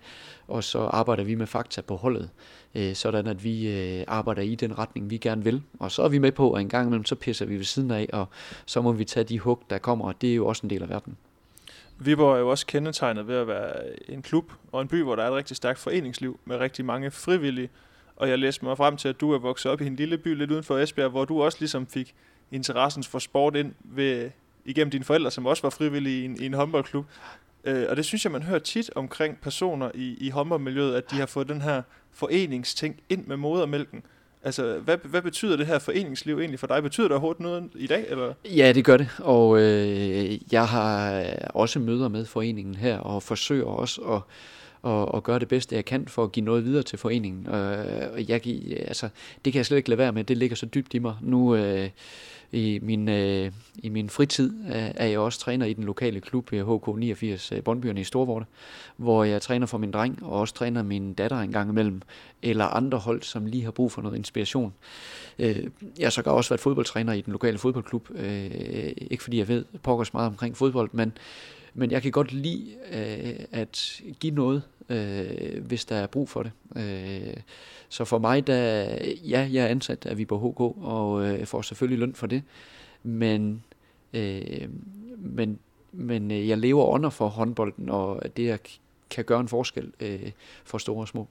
og så arbejder vi med fakta på holdet øh, sådan at vi øh, arbejder i den retning, vi gerne vil. Og så er vi med på, at en gang imellem, så pisser vi ved siden af, og så må vi tage de hug, der kommer, og det er jo også en del af verden.
Viborg er jo også kendetegnet ved at være en klub og en by, hvor der er et rigtig stærkt foreningsliv med rigtig mange frivillige. Og jeg læste mig frem til, at du er vokset op i en lille by lidt uden for Esbjerg, hvor du også ligesom fik interessen for sport ind ved, igennem dine forældre, som også var frivillige i en, i en håndboldklub. Øh, og det synes jeg, man hører tit omkring personer i, i håndboldmiljøet, at de har fået den her foreningsting ind med modermælken. Altså, hvad, hvad betyder det her foreningsliv egentlig for dig? Betyder det overhovedet noget i dag? Eller?
Ja, det gør det, og øh, jeg har øh, også møder med foreningen her, og forsøger også at, og, og gøre det bedste, jeg kan for at give noget videre til foreningen. Øh, og jeg, altså, det kan jeg slet ikke lade være med, det ligger så dybt i mig. Nu øh, i, min, øh, i min fritid øh, er jeg også træner i den lokale klub øh, HK 89 øh, Bondbyerne i Storvorte, hvor jeg træner for min dreng, og også træner min datter en gang imellem, eller andre hold, som lige har brug for noget inspiration. Øh, jeg har så også været fodboldtræner i den lokale fodboldklub, øh, ikke fordi jeg ved pokkers meget omkring fodbold, men men jeg kan godt lide øh, at give noget, øh, hvis der er brug for det. Øh, så for mig, der, ja, jeg er ansat af Viborg HK, og øh, får selvfølgelig løn for det, men, øh, men, men øh, jeg lever under for håndbolden, og det jeg kan gøre en forskel øh, for store og små.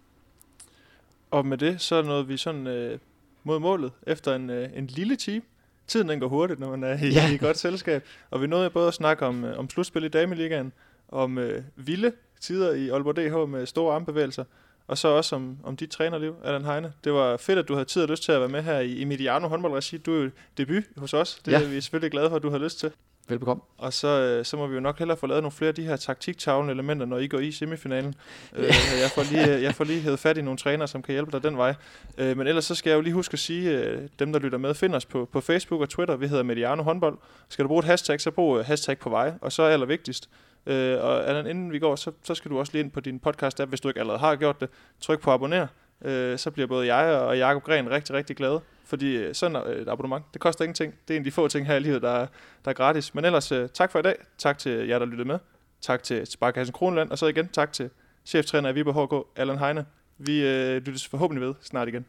Og med det, så nåede vi sådan øh, mod målet efter en, øh, en lille time tiden den går hurtigt, når man er i, ja. i godt selskab. Og vi nåede både at snakke om, øh, om slutspil i Dameligaen, om øh, vilde tider i Aalborg DH med store armbevægelser, og så også om, om dit trænerliv, Allan Heine. Det var fedt, at du havde tid og lyst til at være med her i, i Mediano håndboldregi. Du er jo debut hos os. Det ja. er vi selvfølgelig glade for, at du har lyst til.
Velbekomme.
Og så, øh, så må vi jo nok hellere få lavet nogle flere af de her taktiktavlende elementer, når I går i semifinalen. øh, jeg, får lige, jeg får lige hævet fat i nogle trænere, som kan hjælpe dig den vej. Øh, men ellers så skal jeg jo lige huske at sige, øh, dem der lytter med, find os på, på Facebook og Twitter. Vi hedder Mediano Håndbold. Skal du bruge et hashtag, så brug øh, hashtag på vej. Og så er allervigtigst, øh, og inden vi går, så, så skal du også lige ind på din podcast-app, hvis du ikke allerede har gjort det. Tryk på abonner, øh, så bliver både jeg og Jakob Gren rigtig, rigtig glade. Fordi øh, sådan øh, et abonnement, det koster ingenting. Det er en af de få ting her i livet, der, der er gratis. Men ellers, øh, tak for i dag. Tak til jer, der lyttede med. Tak til Sparkassen Kronland. Og så igen tak til cheftræner i Viborg HK, Allan Heine. Vi øh, lyttes forhåbentlig ved snart igen.